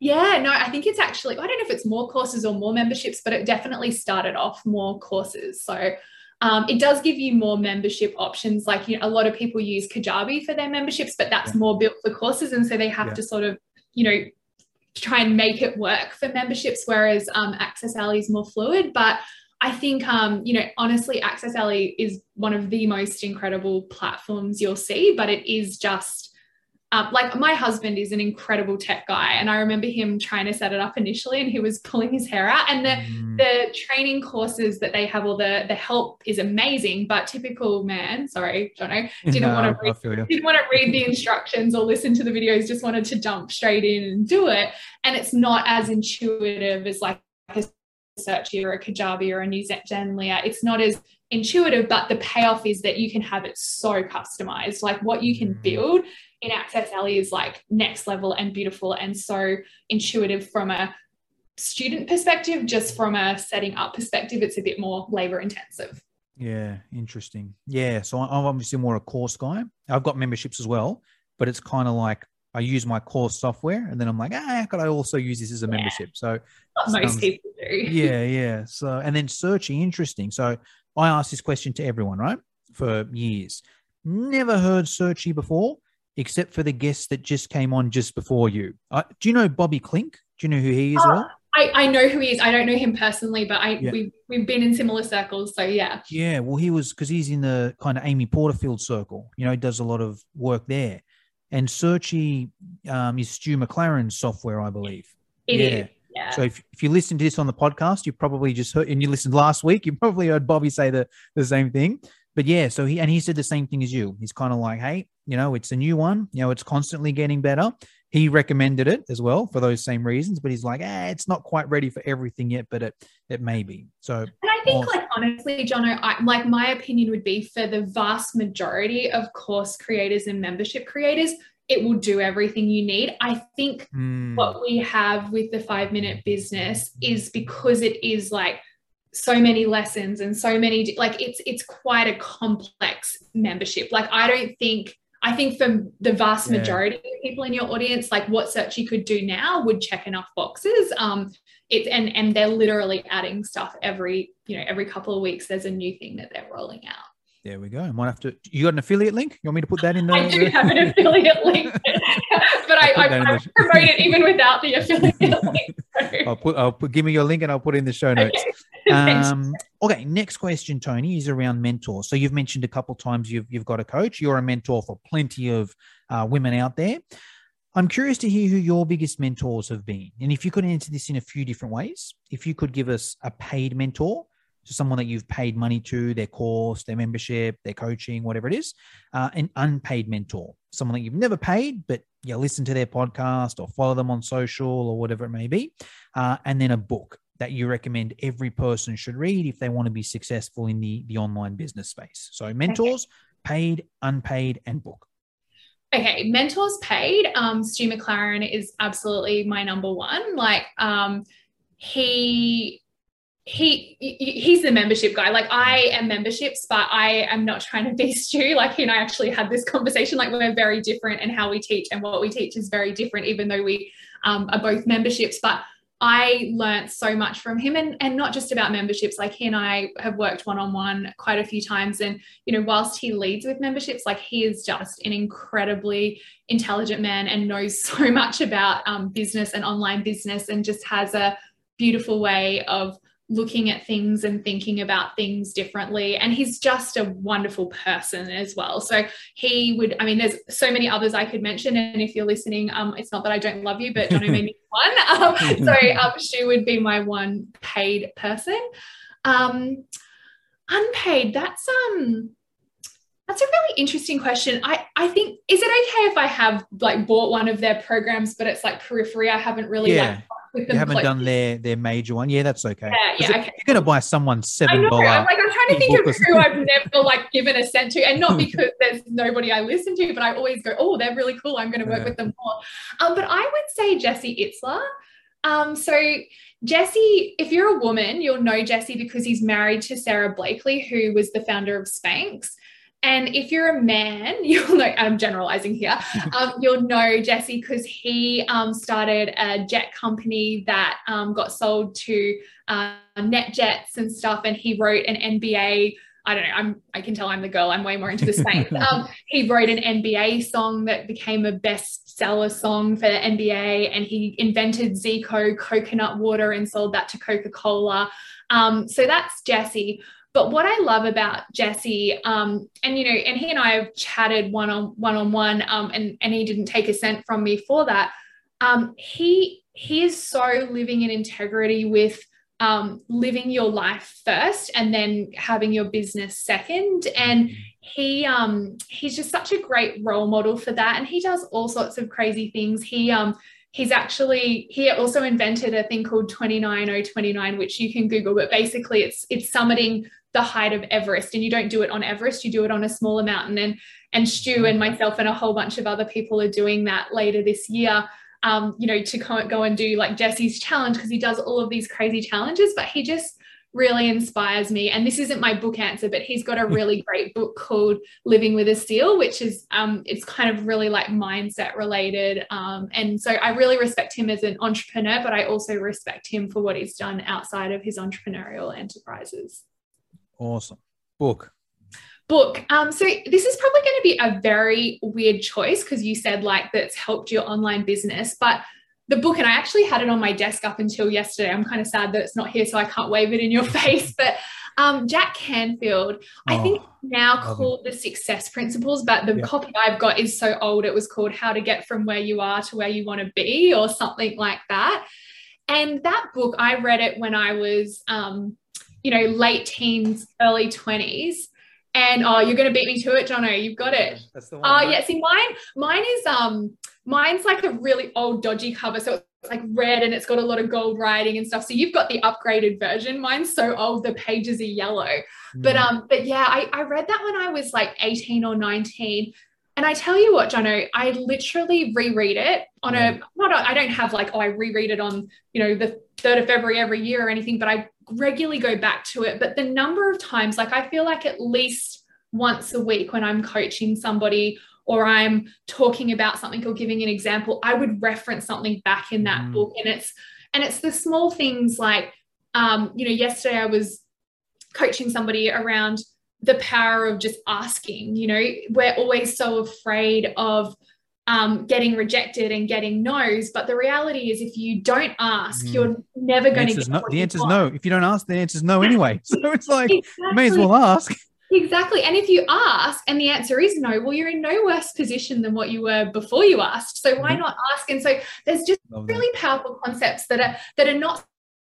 Speaker 2: Yeah, no, I think it's actually, I don't know if it's more courses or more memberships, but it definitely started off more courses. So um, it does give you more membership options. Like, you know, a lot of people use Kajabi for their memberships, but that's
Speaker 1: Yeah.
Speaker 2: more built for courses. And so they have
Speaker 1: Yeah.
Speaker 2: to sort of, you know, try and make it work for memberships, whereas um, AccessAlly is more fluid. But I think, um, you know, honestly, AccessAlly is one of the most incredible platforms you'll see, but it is just um, like my husband is an incredible tech guy, and I remember him trying to set it up initially, and he was pulling his hair out. And the
Speaker 1: Mm,
Speaker 2: the training courses that they have, all the the help is amazing, but typical man, sorry, Jono, didn't
Speaker 1: no,
Speaker 2: want to read didn't want to read the instructions or listen to the videos, just wanted to jump straight in and do it. And it's not as intuitive as like a Searchie or a Kajabi or a New Zenler. It's not as intuitive, but the payoff is that you can have it so customized. Like what you can
Speaker 1: Mm.
Speaker 2: build in AccessAlly is like next level and beautiful and so intuitive from a student perspective. Just from a setting up perspective, it's a bit more labor intensive.
Speaker 1: Yeah, interesting. Yeah, so I'm obviously more a course guy. I've got memberships as well, but it's kind of like I use my course software, and then I'm like, ah, could I also use this as a
Speaker 2: Yeah.
Speaker 1: membership? So
Speaker 2: most people do.
Speaker 1: yeah, yeah. So and then Searchie, interesting. So I asked this question to everyone, right, for years. Never heard Searchie before, except for the guest that just came on just before you. Uh, do you know Bobby Klinck? Do you know who he is?
Speaker 2: Oh. I, I know who he is. I don't know him personally, but I
Speaker 1: Yeah.
Speaker 2: we we've been in similar circles. So yeah.
Speaker 1: Yeah, well, he was because he's in the kind of Amy Porterfield circle. You know, he does a lot of work there. And Searchie um, is Stu McLaren's software, I believe.
Speaker 2: it
Speaker 1: Yeah.
Speaker 2: is. Yeah.
Speaker 1: So if, if you listen to this on the podcast, you probably just heard, and you listened last week, you probably heard Bobby say the, the same thing. But yeah, so he, and he said the same thing as you. He's kind of like, hey, you know, it's a new one. You know, it's constantly getting better. He recommended it as well for those same reasons, but he's like, ah, it's not quite ready for everything yet, but it, it may be. So
Speaker 2: And I think,
Speaker 1: Awesome.
Speaker 2: like honestly, Jono, I, like my opinion would be for the vast majority of course creators and membership creators, it will do everything you need. I think
Speaker 1: mm,
Speaker 2: what we have with the five minute business is because it is like so many lessons and so many like it's it's quite a complex membership. Like I don't think I think for the vast
Speaker 1: Yeah.
Speaker 2: majority of people in your audience, like what Searchie could do now would check enough boxes. Um, it's and and they're literally adding stuff every you know every couple of weeks. There's a new thing that they're rolling out.
Speaker 1: There we go. I might have to, you got an affiliate link? You want me to put that in the?
Speaker 2: I do have an affiliate link, but I, I, I
Speaker 1: the-
Speaker 2: promote it even without the affiliate link. So-
Speaker 1: I'll put, I'll put, give me your link and I'll put it in the show notes.
Speaker 2: Thanks.
Speaker 1: Um, okay, next question, Toni, is around mentors. So you've mentioned a couple times you've you've got a coach. You're a mentor for plenty of uh, women out there. I'm curious to hear who your biggest mentors have been, and if you could answer this in a few different ways. If you could give us a paid mentor, so someone that you've paid money to, their course, their membership, their coaching, whatever it is, uh, an unpaid mentor, someone that you've never paid, but you listen to their podcast or follow them on social or whatever it may be, uh, and then a book that you recommend every person should read if they want to be successful in the the online business space. So mentors, paid, unpaid, and book.
Speaker 2: Okay, mentors paid. Um, Stu McLaren is absolutely my number one. Like, um, he he he- he's the membership guy. Like, I am memberships, but I am not trying to be Stu. Like, he and I actually had this conversation. Like, we're very different, and how we teach and what we teach is very different, even though we um, are both memberships. But I learned so much from him, and and not just about memberships. Like, he and I have worked one on one quite a few times, and you know, whilst he leads with memberships, like he is just an incredibly intelligent man and knows so much about um, business and online business and just has a beautiful way of looking at things and thinking about things differently. And he's just a wonderful person as well. So he would, I mean, there's so many others I could mention. And if you're listening, um, it's not that I don't love you, but Johnny made me one. Um, so um, she would be my one paid person. Um, unpaid, that's um that's a really interesting question. I, I think is it okay if I have like bought one of their programs, but it's like periphery? I haven't really
Speaker 1: Yeah.
Speaker 2: like
Speaker 1: You haven't done their their major one. Yeah, that's okay.
Speaker 2: Yeah, yeah, okay.
Speaker 1: You're gonna buy someone
Speaker 2: I
Speaker 1: seven
Speaker 2: know. I'm like I'm trying to think of who I've never like given a cent to, and not because there's nobody I listen to, but I always go, oh, they're really cool. I'm going to work
Speaker 1: Yeah.
Speaker 2: with them more. Um, but I would say Jesse Itzler. Um, so Jesse, if you're a woman, you'll know Jesse because he's married to Sara Blakely, who was the founder of Spanx. And if you're a man, you'll know, I'm generalizing here, um, you'll know Jesse because he um, started a jet company that um, got sold to uh, NetJets and stuff. And he wrote an NBA. I don't know. I'm. I can tell I'm the girl. I'm way more into the space. um, he wrote an NBA song that became a bestseller song for the NBA, and he invented Zico coconut water and sold that to Coca Cola. Um, so that's Jesse. But what I love about Jesse, um, and you know, and he and I have chatted one on one on one, um, and and he didn't take a cent from me for that. Um, he he is so living in integrity with um, living your life first and then having your business second. And he um, he's just such a great role model for that. And he does all sorts of crazy things. He um, he's actually he also invented a thing called 29029 which you can google but basically it's it's summiting the height of everest and you don't do it on everest you do it on a smaller mountain and and stu and myself and a whole bunch of other people are doing that later this year um, you know to go, go and do like jesse's challenge because he does all of these crazy challenges but he just really inspires me. And this isn't my book answer, but he's got a really great book called Living with a Seal, which is um, it's kind of really like mindset related. Um, and so I really respect him as an entrepreneur, but I also respect him for what he's done outside of his entrepreneurial enterprises.
Speaker 1: Awesome. Book.
Speaker 2: Book. Um, so this is probably going to be a very weird choice because you said like that's helped your online business, but the book, and I actually had it on my desk up until yesterday. I'm kind of sad that it's not here, so I can't wave it in your face. But um, Jack Canfield, oh, I think now called The Success Principles, but the copy I've got is so old. It was called How to Get From Where You Are to Where You Want to Be, or something like that. And that book, I read it when I was, um, you know, late teens, early 20s and oh, you're going to beat me to it, Jono. You've got it. That's the one. Oh, uh, yeah. See, mine, mine is um, mine's like a really old, dodgy cover, so it's like red and it's got a lot of gold writing and stuff. So you've got the upgraded version. Mine's so old, the pages are yellow. Mm. But um, but yeah, I I read that when I was like 18 or 19. And I tell you what, Jono, I literally reread it on a not a, I don't have like oh I reread it on you know the third of February every year or anything, but I regularly go back to it. But the number of times, like I feel like at least once a week when I'm coaching somebody or I'm talking about something or giving an example, I would reference something back in that mm. book. And it's and it's the small things like um, you know, yesterday I was coaching somebody around the power of just asking. You know, we're always so afraid of um, getting rejected and getting no's. But the reality is, if you don't ask, mm. you're never going to get
Speaker 1: no, the answer is no. If you don't ask, the answer is no anyway. So it's like exactly. you may as well ask.
Speaker 2: Exactly. And if you ask and the answer is no, well, you're in no worse position than what you were before you asked. So why mm-hmm. not ask? And so there's just Love really that. powerful concepts that are that are not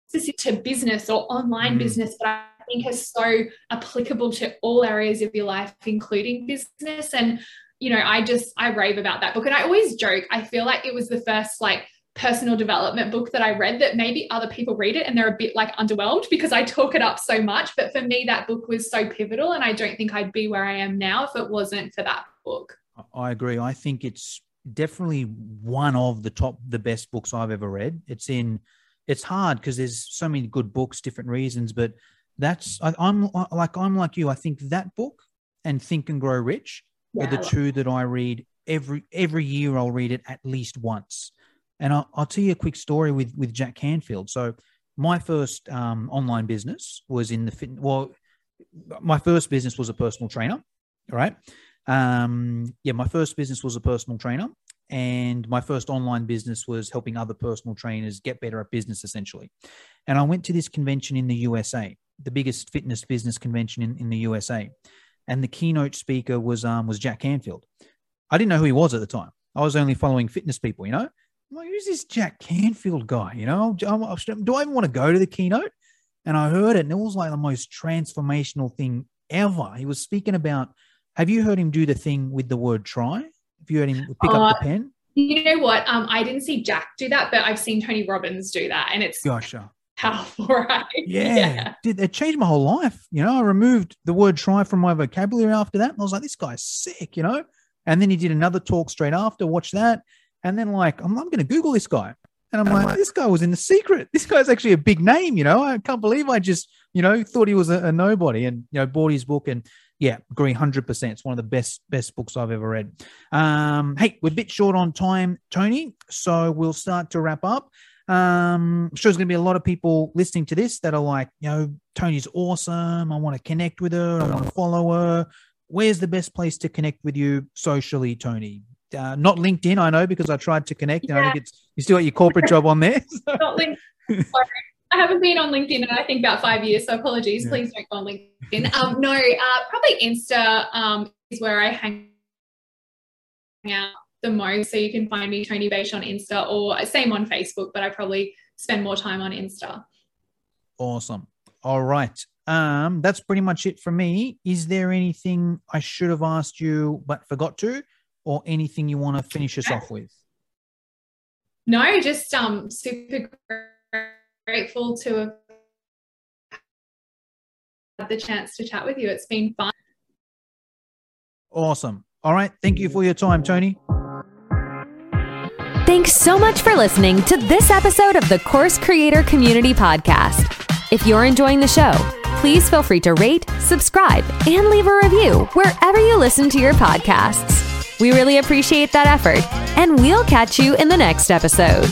Speaker 2: specific to business or online mm. business, but I think are so applicable to all areas of your life, including business. And you know, I just I rave about that book. And I always joke, I feel like it was the first like personal development book that I read that maybe other people read it and they're a bit like underwhelmed because I talk it up so much. But for me, that book was so pivotal. And I don't think I'd be where I am now if it wasn't for that book.
Speaker 1: I agree. I think it's definitely one of the top, the best books I've ever read. It's in, it's hard because there's so many good books, different reasons, but that's, I, am like, I'm like you. I think that book and Think and Grow Rich yeah, are the two that I read every, every year. I'll read it at least once and I'll, I'll tell you a quick story with with Jack Canfield. So my first um, online business was in the fit. Well, my first business was a personal trainer. All right. Um, yeah, my first business was a personal trainer, and my first online business was helping other personal trainers get better at business, essentially. And I went to this convention in the USA, the biggest fitness business convention in, in the USA, and the keynote speaker was um, was Jack Canfield. I didn't know who he was at the time. I was only following fitness people, you know. I'm like, who's this Jack Canfield guy? You know, do I even want to go to the keynote? And I heard it, and it was like the most transformational thing ever. He was speaking about. Have you heard him do the thing with the word try? Have you heard him pick uh, up the uh, pen?
Speaker 2: You know what? Um, I didn't see Jack do that, but I've seen Tony Robbins do that, and it's
Speaker 1: gotcha
Speaker 2: powerful, right?
Speaker 1: Yeah, yeah. Did, it changed my whole life. You know, I removed the word try from my vocabulary after that. And I was like, this guy's sick, you know? And then he did another talk straight after, watch that. And then like I'm, I'm going to Google this guy, and I'm like, this guy was in the secret. This guy's actually a big name, you know. I can't believe I just you know thought he was a, a nobody, and you know bought his book and. Yeah, agree, hundred percent. It's one of the best best books I've ever read. Um, hey, we're a bit short on time, Toni, so we'll start to wrap up. Um, I'm sure there's going to be a lot of people listening to this that are like, you know, Toni's awesome. I want to connect with her. I want to follow her. Where's the best place to connect with you socially, Toni? uh, not LinkedIn, I know, because I tried to connect. Yeah. I think it's you still got your corporate job on there.
Speaker 2: So. Not LinkedIn. I haven't been on LinkedIn in I think about five years, so apologies. Yeah. Please don't go on LinkedIn. Um, no, uh, probably Insta um, is where I hang out the most. So you can find me Toni Bache on Insta or same on Facebook, but I probably spend more time on Insta.
Speaker 1: Awesome. All right. Um, that's pretty much it for me. Is there anything I should have asked you but forgot to? or anything you want to finish us off with?
Speaker 2: No, just um super grateful to have had the chance to chat with you. It's been fun.
Speaker 1: Awesome. All right. Thank you for your time, Toni.
Speaker 3: Thanks so much for listening to this episode of the Course Creator Community Podcast. If you're enjoying the show, please feel free to rate, subscribe, and leave a review wherever you listen to your podcasts. We really appreciate that effort, and we'll catch you in the next episode.